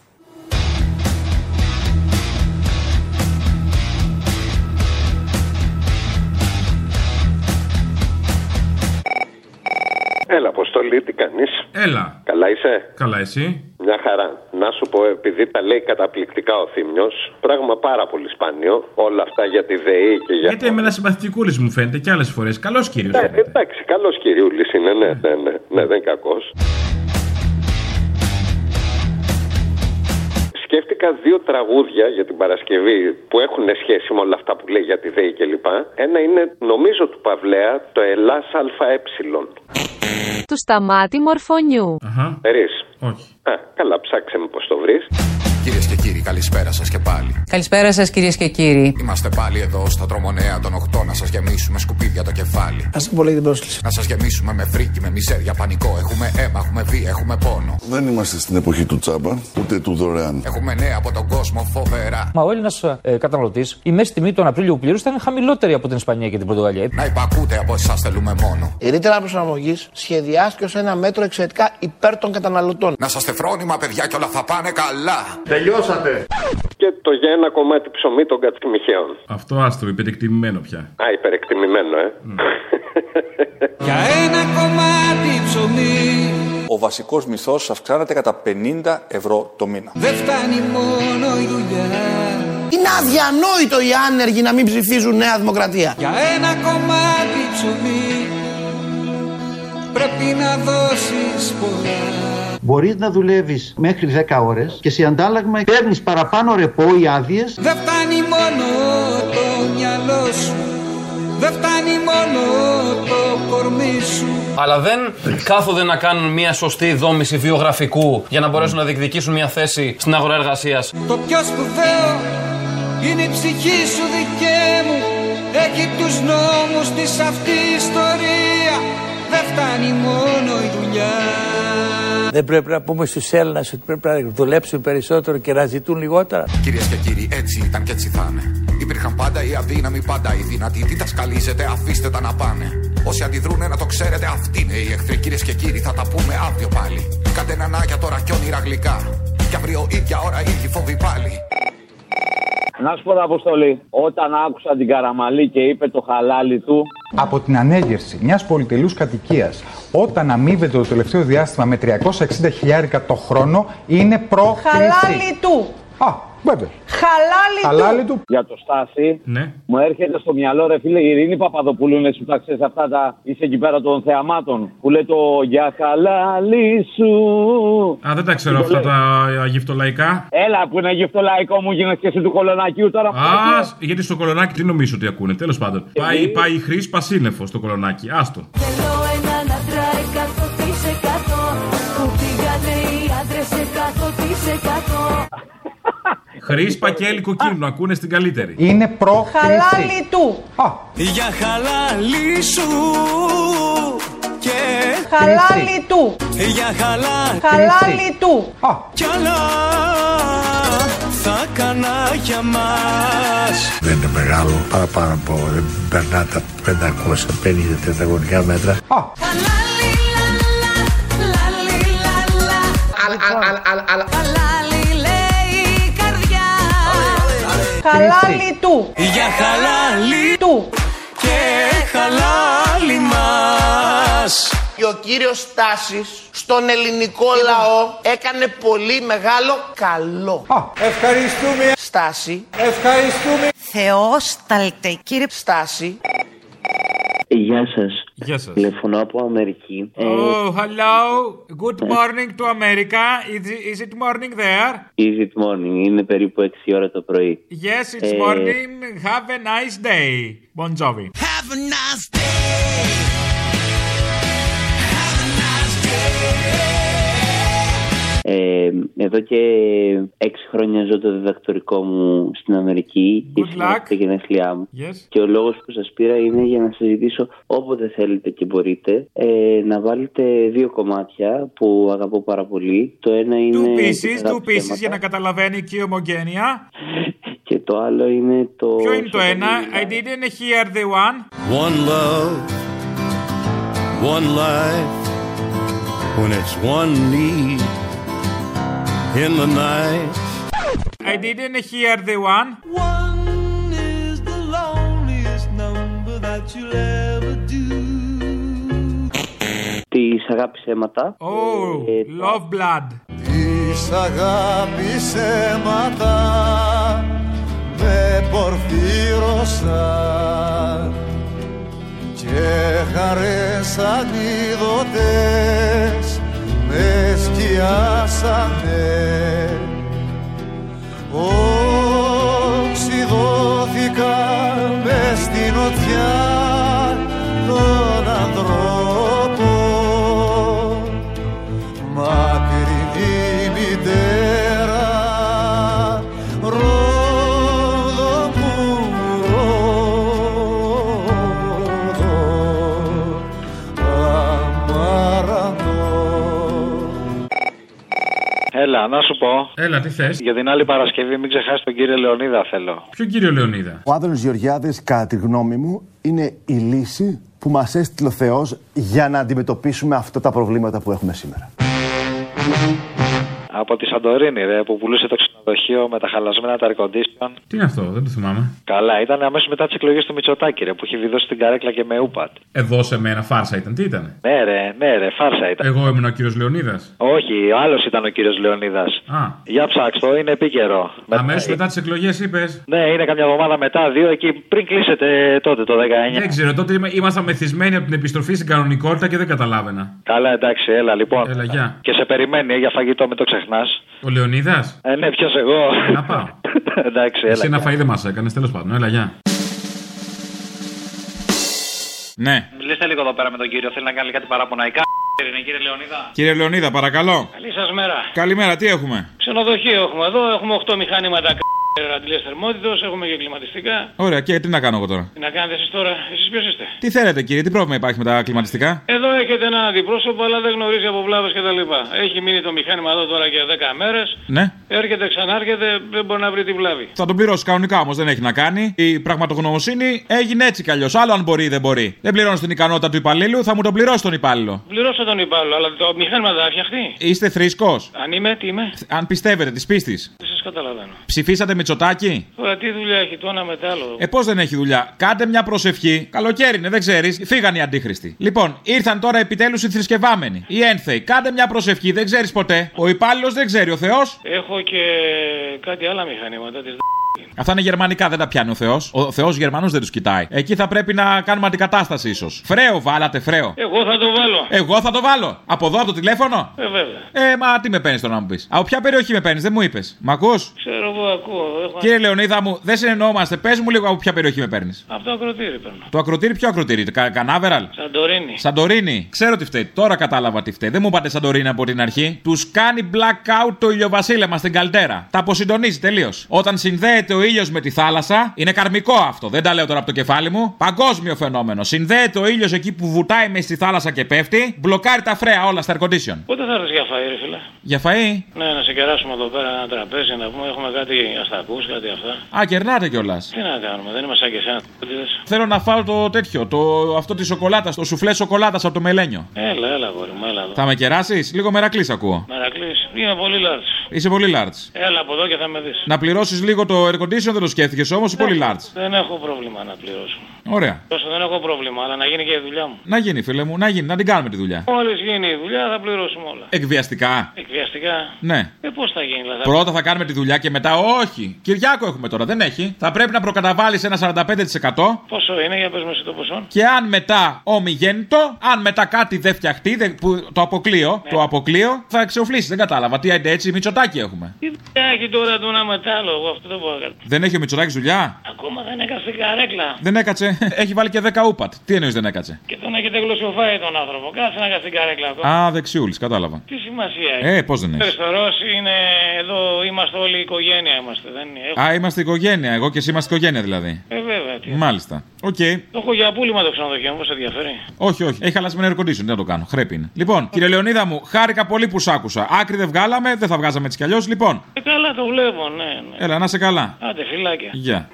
Έλα, Αποστολή, τι κάνεις; Έλα. Καλά είσαι; Καλά, εσύ; Μια χαρά. Να σου πω, επειδή τα λέει καταπληκτικά ο Θήμιος, πράγμα πάρα πολύ σπάνιο. Όλα αυτά για τη ΔΕΗ και για. Γιατί εμένα συμπαθητικούλης μου φαίνεται και άλλες φορές. Καλός κύριος. Ναι, εντάξει, καλός κυριούλης είναι, ναι, ναι, ναι, ναι, δεν είναι κακός. σκέφτηκα δύο τραγούδια για την Παρασκευή που έχουν σχέση με όλα αυτά που λέει για τη ΔΕΗ κλπ. Ένα είναι, νομίζω, του Παυλέα, το Ελλάς ΑΕ. Του σταμάτη μορφωνιού. Περίς. Όχι. Α, καλά, ψάξε με πώς το βρεις. Κυρίες και κύριοι, καλησπέρα σας και πάλι. Καλησπέρα σας κυρίες και κύριοι. Είμαστε πάλι εδώ στο τρομονέα των 8 να σας γεμίσουμε σκουπίδια το κεφάλι. Α πολύ την πρόσκληση. Να σας γεμίσουμε με φρίκι, με μιζέρια, πανικό. Έχουμε αίμα, έχουμε βία, έχουμε πόνο. Δεν είμαστε στην εποχή του τσάμπα, ούτε του δωρεάν. Έχουμε νέα από τον κόσμο φοβερά. Μα ο Έλληνας ε, καταναλωτής, η μέση τιμή τον Απρίλιο που πλήρωσε ήταν χαμηλότερη από την Ισπανία και την Πορτογαλία. Να υπακούτε από εσάς θέλουμε μόνο. Η ρήτρα προσαρμογής σχεδιάστηκε ως ένα μέτρο εξαιρετικά υπέρ των καταναλωτών. Να είστε φρόνημα, παιδιά, και όλα θα πάνε καλά. Τελειώσατε. Και το για ένα κομμάτι ψωμί των κατσιμιχαίων. Αυτό άστρο, υπερεκτιμημένο πια. Α, υπερεκτιμημένο, ε. (laughs) Για ένα κομμάτι ψωμί Ο βασικός μισθός αυξάνεται κατά 50 ευρώ το μήνα. δεν φτάνει μόνο η δουλειά. Είναι αδιανόητο οι άνεργοι να μην ψηφίζουν Νέα Δημοκρατία. Για ένα κομμάτι ψωμί πρέπει να δώσεις πολλά. Μπορείς να δουλεύεις μέχρι 10 ώρες και σε αντάλλαγμα παίρνεις παραπάνω ρεπό ή άδειες. Δεν φτάνει μόνο το μυαλό σου. Δεν φτάνει μόνο το κορμί σου. Αλλά δεν κάθονται να κάνουν μια σωστή δόμηση βιογραφικού για να μπορέσουν να διεκδικήσουν μια θέση στην αγορά εργασίας. Το πιο σπουδαίο είναι η ψυχή σου δικαί μου. Έχει τους νόμους της αυτή η ιστορία. Δεν φτάνει μόνο η δουλειά Δεν πρέπει να πούμε στους Έλληνες ότι πρέπει να δουλέψουν περισσότερο και να ζητούν λιγότερα. Κυρίες και κύριοι, έτσι ήταν και έτσι θα είναι. Υπήρχαν πάντα οι αδύναμοι, πάντα οι δυνατοί. Τι τα σκαλίζετε, αφήστε τα να πάνε. Όσοι αντιδρούνε να το ξέρετε, αυτοί είναι οι εχθροί. Κυρίες και κύριοι, θα τα πούμε αύριο πάλι. Κάντε ένα νάκια τώρα κι όνειρα γλυκά. Κι αύριο ίδια ώρα ίδιοι φόβοι πάλι. Να σου πω, Αποστολή, όταν άκουσα την Καραμαλή και είπε το χαλάλι του, Από την ανέγερση μιας πολυτελούς κατοικίας, όταν αμείβεται το τελευταίο διάστημα με 360 χιλιάρικα το χρόνο, είναι πρόκληση. Χαλάλι του. Α, βέβαια. Χαλάλι, Χαλάλι του. του. για το Στάση, Ναι. μου έρχεται στο μυαλό, ρε φίλε, η Ειρήνη Παπαδοπούλου είναι σου τα ξέρεις αυτά τα. είσαι εκεί πέρα των θεαμάτων. Που λέει το Για χαλάλι σου. Α, δεν τα ξέρω αυτά τα αγιευτολαϊκά. Έλα που είναι γευτολαϊκό μου γίνεσαι και εσύ του κολονακίου τώρα. Α, γιατί στο κολονάκι τι νομίζω ότι ακούνε. Τέλος πάντων. Πάει, πάει η χρήση πασίνεφος στο κολονάκι. Άστο. Θέλω ένα να τράει 100% Που πήγανε οι άντρες 100% Χρήση πακέλι κοκκίνου. Ακούνε στην καλύτερη. Είναι πρόκληση. Χαλάλι του. Για χαλάλι σου και Χαλάλι του. για χαλάλι Χαλάλι του. κι άλλα θα κάνα για μας Δεν είναι μεγάλο, παραπάνω από δεν περνά τα 550 τετραγωνικά μέτρα. Χαλάλι λέει Χαλάλι του. για χαλάλι Του. και χαλάλι μας Και ο κύριος Στάσης στον ελληνικό λαό έκανε πολύ μεγάλο καλό. Ευχαριστούμε. Στάση. Ευχαριστούμε. Θεόσταλτε κύριε Στάση. Γεια σα. Γεια σας. Τηλεφωνώ από Αμερική. Ε, Oh, hello. Good morning to America. Is it, is it morning there? Is it morning? Είναι περίπου 6 ώρα το πρωί. Yes, it's Ε, morning. Have a nice day. Bon Jovi. Have a nice day Ε, εδώ και 6 χρόνια ζω το διδακτορικό μου στην Αμερική και Good σήμερα luck. τα γενέθλιά μου. Yes. Και ο λόγος που σας πήρα είναι για να σας ζητήσω όποτε θέλετε και μπορείτε ε, να βάλετε δύο κομμάτια που αγαπώ πάρα πολύ. Το ένα είναι... Two «Της pieces, αγάπης two pieces αίματα» για να καταλαβαίνει και η ομογένεια. (laughs) και το άλλο είναι το... Ποιο είναι το ένα; I didn't hear the one. One love, one life, when it's one need in the night. I didn't hear the one. One is the loneliest number that you'll ever do Της αγάπης αίματα. Oh, Ε, love blood. Της αγάπης αίματα με πορφύρωσαν και χαρές ανίδωτες με σκιάσανε Οξυδώθηκα μες στην οτιά των ανδρών. Έλα, να σου πω. Έλα, τι θες; Για την άλλη Παρασκευή, μην ξεχάσεις τον κύριο Λεωνίδα, θέλω. Ποιο κύριο Λεωνίδα; Ο Άδωνος Γεωργιάδης, κατά τη γνώμη μου, είναι η λύση που μας έστειλε ο Θεός για να αντιμετωπίσουμε αυτά τα προβλήματα που έχουμε σήμερα. Από τη Σαντορίνη, ρε, που πουλούσε το ξενοδοχείο με τα χαλασμένα τα air condition. Τι είναι αυτό, δεν το θυμάμαι. Καλά, ήταν αμέσως μετά τις εκλογές του Μητσοτάκη, ρε, που είχε διδώσει την καρέκλα και με ούπατ. Εδώ σε μένα φάρσα ήταν, τι ήταν. Ναι, ρε, ναι, ρε, φάρσα ήταν. Εγώ ήμουν ο κύριος Λεωνίδας. Όχι, ο άλλος ήταν ο κύριος Λεωνίδας. Α. Για ψάξτε, είναι επίκαιρο. Αμέσως μετά τις εκλογές είπες; Ναι, είναι καμιά εβδομάδα μετά, δύο εκεί πριν κλείσετε τότε το 19. Δεν ξέρω, τότε είμα- ήμασταν μεθυσμένοι από την επιστροφή στην κανονικότητα και δεν καταλάβαινα. Καλά, εντάξει, έλα λοιπόν. Έλα, γεια. Και σε περιμένει ε, για φαγητό, μην το ξεχνά. Ο Λεωνίδας; Ε, ναι, ποιος εγώ. Να πάω. (laughs) εντάξει, έλα. Εσύ ένα φαΐ δεν μας έκανες, τέλος πάντων. Έλα, γεια. Ναι. Μιλήστε λίγο εδώ πέρα με τον κύριο, θέλει να κάνει κάτι παραποναϊκά. Είναι κύριε Λεωνίδα. Κύριε Λεωνίδα, παρακαλώ. Καλή σας μέρα. Καλημέρα, τι έχουμε; Ξενοδοχείο έχουμε εδώ, έχουμε 8 μηχανήματα αντιλέ θερμότητο, έχουμε και κλιματιστικά. Ωραία, και τι να κάνω εγώ τώρα; Τι να κάνετε εσείς τώρα, εσείς ποιος είστε; Τι θέλετε, κύριε, τι πρόβλημα υπάρχει με τα κλιματιστικά; Εδώ έχετε έναν αντιπρόσωπο, αλλά δεν γνωρίζει από βλάβες κτλ. Έχει μείνει το μηχάνημα εδώ τώρα για 10 μέρες. Ναι. Έρχεται, ξανάρχεται, δεν μπορεί να βρει τη βλάβη. Θα τον πληρώσει κανονικά όμως, δεν έχει να κάνει. Η πραγματογνωμοσύνη έγινε έτσι κι αλλιώς. Άλλο αν μπορεί ή δεν μπορεί. Δεν πληρώνει την ικανότητα του υπαλλήλου, θα μου τον πληρώσει τον υπάλληλο. Πληρώσα τον υπάλληλο, αλλά το μηχάνημα δεν θα φτιαχτεί. Είστε θρήσκος; Αν είμαι, τι είμαι; Αν πιστεύετε της πίστης; Δεν σας καταλαβαίνω. Ψηφίσατε Μητσοτάκι. Τώρα τι δουλειά έχει το ένα μετά άλλο. Ε, πώς δεν έχει δουλειά; Κάντε μια προσευχή. Καλοκαίρι είναι, δεν ξέρεις. Φύγαν οι αντίχρηστοι. Λοιπόν, ήρθαν τώρα επιτέλους οι θρησκευάμενοι. Οι ένθεοι. Κάντε μια προσευχή, δεν ξέρεις ποτέ. Ο υπάλληλος δεν ξέρει, ο Θεός. Έχω και κάτι άλλα μηχανήματα της Αυτά είναι γερμανικά, δεν τα πιάνει ο Θεός. Ο Θεός Γερμανούς δεν τους κοιτάει. Εκεί θα πρέπει να κάνουμε αντικατάσταση ίσως. Φρέο, βάλατε φρέο. Εγώ θα το βάλω. Εγώ θα το βάλω. Από εδώ, από το τηλέφωνο; Ε, βέβαια. Ε, μα τι με παίρνεις τώρα να μου πεις. Από ποια περιοχή με παίρνεις, δεν μου είπες. Μ' ακούς; Ξέρω εγώ, ακούω. Έχω... Κύριε Λεωνίδα μου, δεν συνεννοούμαστε. Πες μου λίγο από ποια περιοχή με παίρνεις. Από το ακροτήρι παίρνω. Το ακροτήρι, ποιο ακροτήρι, κα, Κανάβεραλ; Σαντορίνη. Σαντορίνη. Ξέρω τι φταίει. Τώρα κατάλαβα τι φταίει. Δεν μου είπατε Σαντορίνη από την αρχή. Τους κάνει blackout το ηλιοβασίλεμα στην καλτέρα. Τα αποσυντονίζει τελείως. Όταν συνδέεται ο ήλιος με τη θάλασσα, είναι καρμικό αυτό. Δεν τα λέω τώρα από το κεφάλι μου. Παγκόσμιο φαινόμενο. Συνδέεται ο ήλιος εκεί που βουτάει μες στη θάλασσα και πέφτει. Μπλοκάρει τα φρέα όλα στα air condition. Πότε θα έρθεις για φαΐ, ρε φίλε; Για φαΐ; Ναι, να σε κεράσουμε εδώ πέρα ένα τραπέζι, να πούμε έχουμε κάτι αστακούς, κάτι αυτά. Α, κερνάτε κιόλας. Τι να κάνουμε, δεν είμαστε σαν και εσένα. Θέλω να φάω το τέτοιο, το, αυτό της σοκολάτας, το σουφλέ σοκολάτα από το μελένιο. Έλα, έλα, γόρι μου, έλα εδώ. Θα με κεράσεις, λίγο μερακλής ακούω. Μερακλής, είμαι πολύ large. Είσαι πολύ large. Έλα από εδώ και θα με δεις. Να πληρώσεις λίγο το air condition δεν το σκέφτηκες όμως, πολύ large. Δεν έχω πρόβλημα να πληρώσω. Ωραία. Τόσο δεν έχω πρόβλημα, αλλά να γίνει και η δουλειά μου. Να γίνει, φίλε μου, να γίνει, να την κάνουμε τη δουλειά. Μόλις γίνει η δουλειά θα πληρώσουμε όλα. Εκβιαστικά. Εκβιαστικά. Ναι. Ε, πώς θα γίνει, δηλαδή; Πρώτα θα κάνουμε τη δουλειά και μετά όχι. Κυριάκο έχουμε τώρα, δεν έχει. Θα πρέπει να προκαταβάλεις ένα 45%. Πόσο είναι, για πες με εσύ το ποσό. Και αν μετά ομιγέννητο, αν μετά κάτι δεν φτιαχτεί, δεν- που, το αποκλείω, Ναι. το αποκλείω, θα εξοφλήσει. Δεν κατάλαβα. Τι άντε έτσι, μυτσοτάκι έχουμε. Τι δουλειά έχει τώρα το ένα μετάλλο, εγώ αυτό δεν μπορώ να κάνω. Δεν έχει ο Μητσοτάκης δουλειά; Ακόμα δεν έκατσε καρέκλα. Δεν έκατσε. (laughs) έχει βάλει και 10 ούπατ. Τι εννοείς δεν έκατσε; Και τον έχετε γλωσσοφάει τον άνθρωπο. Κάτσε να κάτσει καρέκλα ακόμα. Α, δεξιούλης, κατάλαβα. Τι σημασία έχει; Ε, πώς δεν Ο έχει. Αριστερός είναι εδώ, είμαστε όλοι οικογένεια είμαστε. Δεν είναι. Έχω... Α, είμαστε οικογένεια. Εγώ και εσύ είμαστε οικογένεια δηλαδή. Ε, βέβαια. Τι. Μάλιστα. Οκ. Το έχω για πούλημα το ξενοδοχείο μου, σε ενδιαφέρει; Όχι, όχι. Έχει χαλασμένο air condition. Δεν θα το κάνω. Χρέπι είναι. Λοιπόν, κύριε Λεωνίδα μου, χάρηκα πολύ που σ' άκουσα. Άκρη δεν βγάλαμε, δεν θα βγάζαμε έτσι κι αλλιώς. Λοιπόν, Ε, καλά το βλέπω, ναι, ναι. έλα, να σε καλά. Άντε, φυλάκια. Γεια.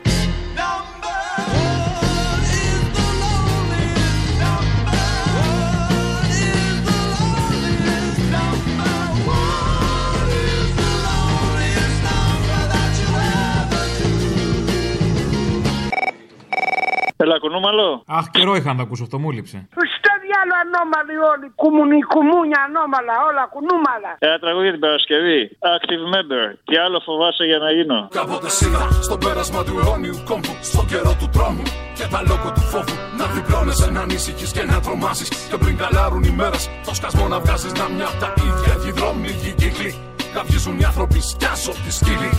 Έλα, κουνούμαλο. Αχ, καιρό είχα να το ακούσω αυτό, μου λείψε. Στο διάλο ανώμαλοι όλοι. Κουμουνι, κουμούνια ανώμαλα, όλα κουνούμαλα. Ένα τραγούδι για την Παρασκευή. Active member. Τι άλλο φοβάσαι για να γίνω; Κάποτε σίγα στο πέρασμα του αιώνιου κόμβου Στον καιρό του τρόμου και τα λόγω του φόβου Να διπλώνεσαι να ανησυχείς και να τρομάσεις Και πριν καλάρουν οι μέρες το σκασμό να βγάζεις Να μια απ' τα ίδια οι δρόμοι οι κύκλοι Καυγίζουν οι άνθρωποι σκιάζω τη σκύλη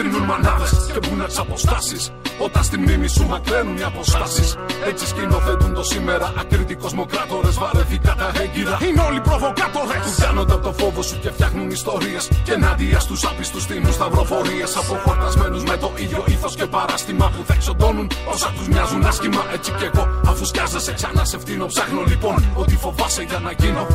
Θρυνούν μανάδες και μπουν εξ αποστάσεις. Όταν στη μνήμη σου μακραίνουν οι αποστάσεις. Έτσι σκηνοθετούν το σήμερα. Ακρίτοι κοσμοκράτορες βαρεθήκα τα έγκυρα. Είναι όλοι προβοκάτορες. Του κάνονται από το φόβο σου και φτιάχνουν ιστορίες. Και ενάντια στους άπιστους τίνουν σταυροφορίες. Αποχορτασμένους με το ίδιο ήθος και παράστημα. Που θα εξοντώνουν όσα τους μοιάζουν άσχημα. Έτσι κι εγώ αφού σκιάζεσαι ξανά σε φτύνω Ψάχνω λοιπόν ότι φοβάσαι για να γίνω.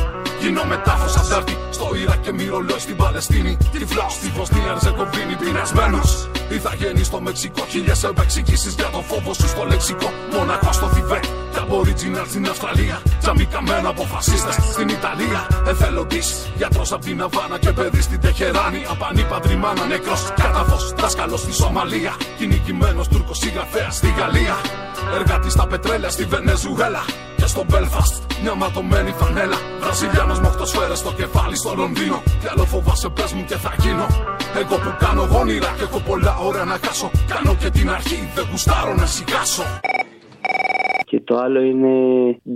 Γίνω μετάφος αστέρτη στο Ιράκ και μυρολόι στην Παλαιστίνη. Τυφλάω στη Βοσνία Ερζεγοβίνη πεινασμένος. Ή θα γεννεί στο Μεξικό. Χίλιες επεξηγήσεις για το φόβο σου στο λεξικό. Μονακό στο Θιβέτ. Και Aboriginal στην Αυστραλία. Τζαμικαμένα από φασίστε στην Ιταλία. Εθελοντής γιατρός από την Αβάνα και παιδί στην Τεχεράνη. Απανή παντριμάνα νεκρός. Κάταφος δάσκαλος στη Σομαλία. Κυνηγημένος Τούρκος συγγραφέας στη Γαλλία. Εργάτης στα πετρέλαια στη Βενεζουέλα. Και στο Belfast μια ματωμένη φανέλα. Βραζιλιάνος με οχτώ σφαίρες στο κεφάλι στο Λονδίνο. Τι άλλο φοβάσαι, πες μου και θα γίνω. Εγώ που κάνω γόνιρα και έχω πολλά ώρα να χάσω. Κάνω και την αρχή, δεν γουστάρω να σιγάσω. Και το άλλο είναι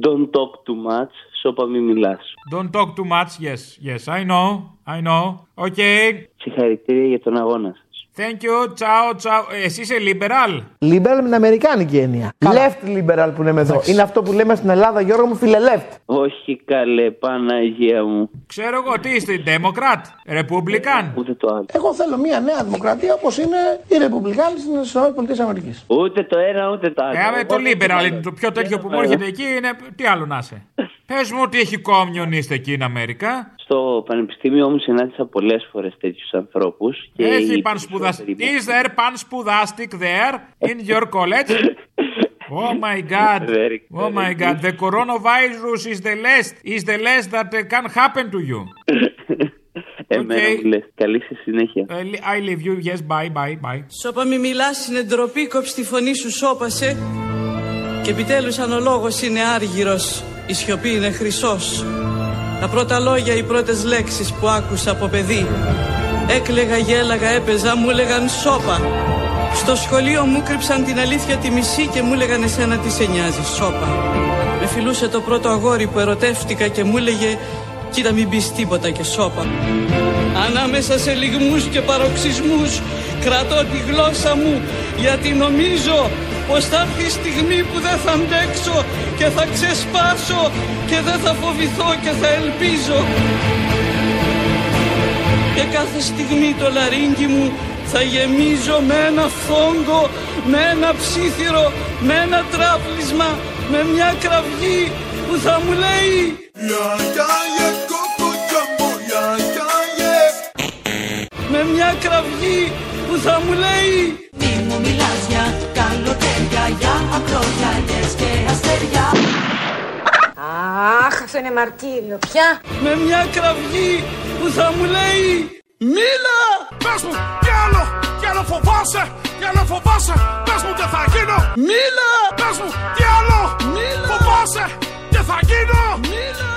Don't talk too much, σώπα μη μιλάς. Don't talk too much, yes, yes, I know, I know. Okay. Συγχαρητήρια για τον αγώνα σας. Thank you, ciao, ciao. Ε, Εσύ είσαι liberal; Liberal με την αμερικάνικη έννοια. Left liberal που λέμε εδώ. Είναι αυτό που λέμε στην Ελλάδα, Γιώργο μου, φίλε left. Όχι καλέ, Παναγία μου. Ξέρω εγώ τι είστε, Democrat, Republican; Ούτε το άλλο. Εγώ θέλω μια νέα δημοκρατία όπως είναι οι Ρεπουμπλικάνοι στι ΗΠΑ. Ούτε το ένα, ούτε το άλλο. Ε, με το Εγώ liberal θέλω είναι το πιο τέτοιο που μου Ε, έρχεται εκεί είναι. Τι άλλο να είσαι. (laughs) Πες μου ότι έχει communist εκεί in Αμέρικα. Στο πανεπιστήμιο όμως συνάντησα πολλές φορές τέτοιους ανθρώπους. Έχει πανσπουδαστικ. Is there πανσπουδαστικ there in your college? Oh my god. Very, Oh my god. The coronavirus is the less is the less that uh, can happen to you. Εμένα μου λες. Καλή σε συνέχεια. Uh, I leave you. Yes, bye, bye, bye. Σώπα μη μιλάς είναι ντροπή, κόψ τη φωνή σου σώπασε Και επιτέλους αν ο λόγος είναι άργυρος, η σιωπή είναι χρυσός Τα πρώτα λόγια, οι πρώτες λέξεις που άκουσα από παιδί Έκλεγα, γέλαγα, έπαιζα, μου έλεγαν σώπα Στο σχολείο μου κρύψαν την αλήθεια τη μισή και μου έλεγαν εσένα τι σε νοιάζει, σώπα Με φιλούσε το πρώτο αγόρι που ερωτεύτηκα και μου έλεγε Κοίτα μην πεις τίποτα και σώπα Ανάμεσα σε λιγμούς και παροξισμούς Κρατώ τη γλώσσα μου γιατί νομίζω πως θα έρθει η στιγμή που δεν θα αντέξω και θα ξεσπάσω και δεν θα φοβηθώ και θα ελπίζω και κάθε στιγμή το λαρίνκι μου θα γεμίζω με ένα φόγκο, με ένα ψήθυρο, με ένα τράπλισμα, με μια κραυγή που θα μου λέει Με μια κραυγή που θα μου λέει Μη μου μιλάς για καλοτέρια, για ακρογιαλιές και αστέρια. Αχ, αυτό είναι μαρτύριο. Ποια; Με μια κραυγή που θα μου λέει Μίλα! Πες μου, τι άλλο, τι άλλο φοβάσαι, τι άλλο φοβάσαι, πες μου τι θα γίνω. Μίλα! Πες μου, τι άλλο, Μίλα! φοβάσαι, τι θα γίνω. Μίλα!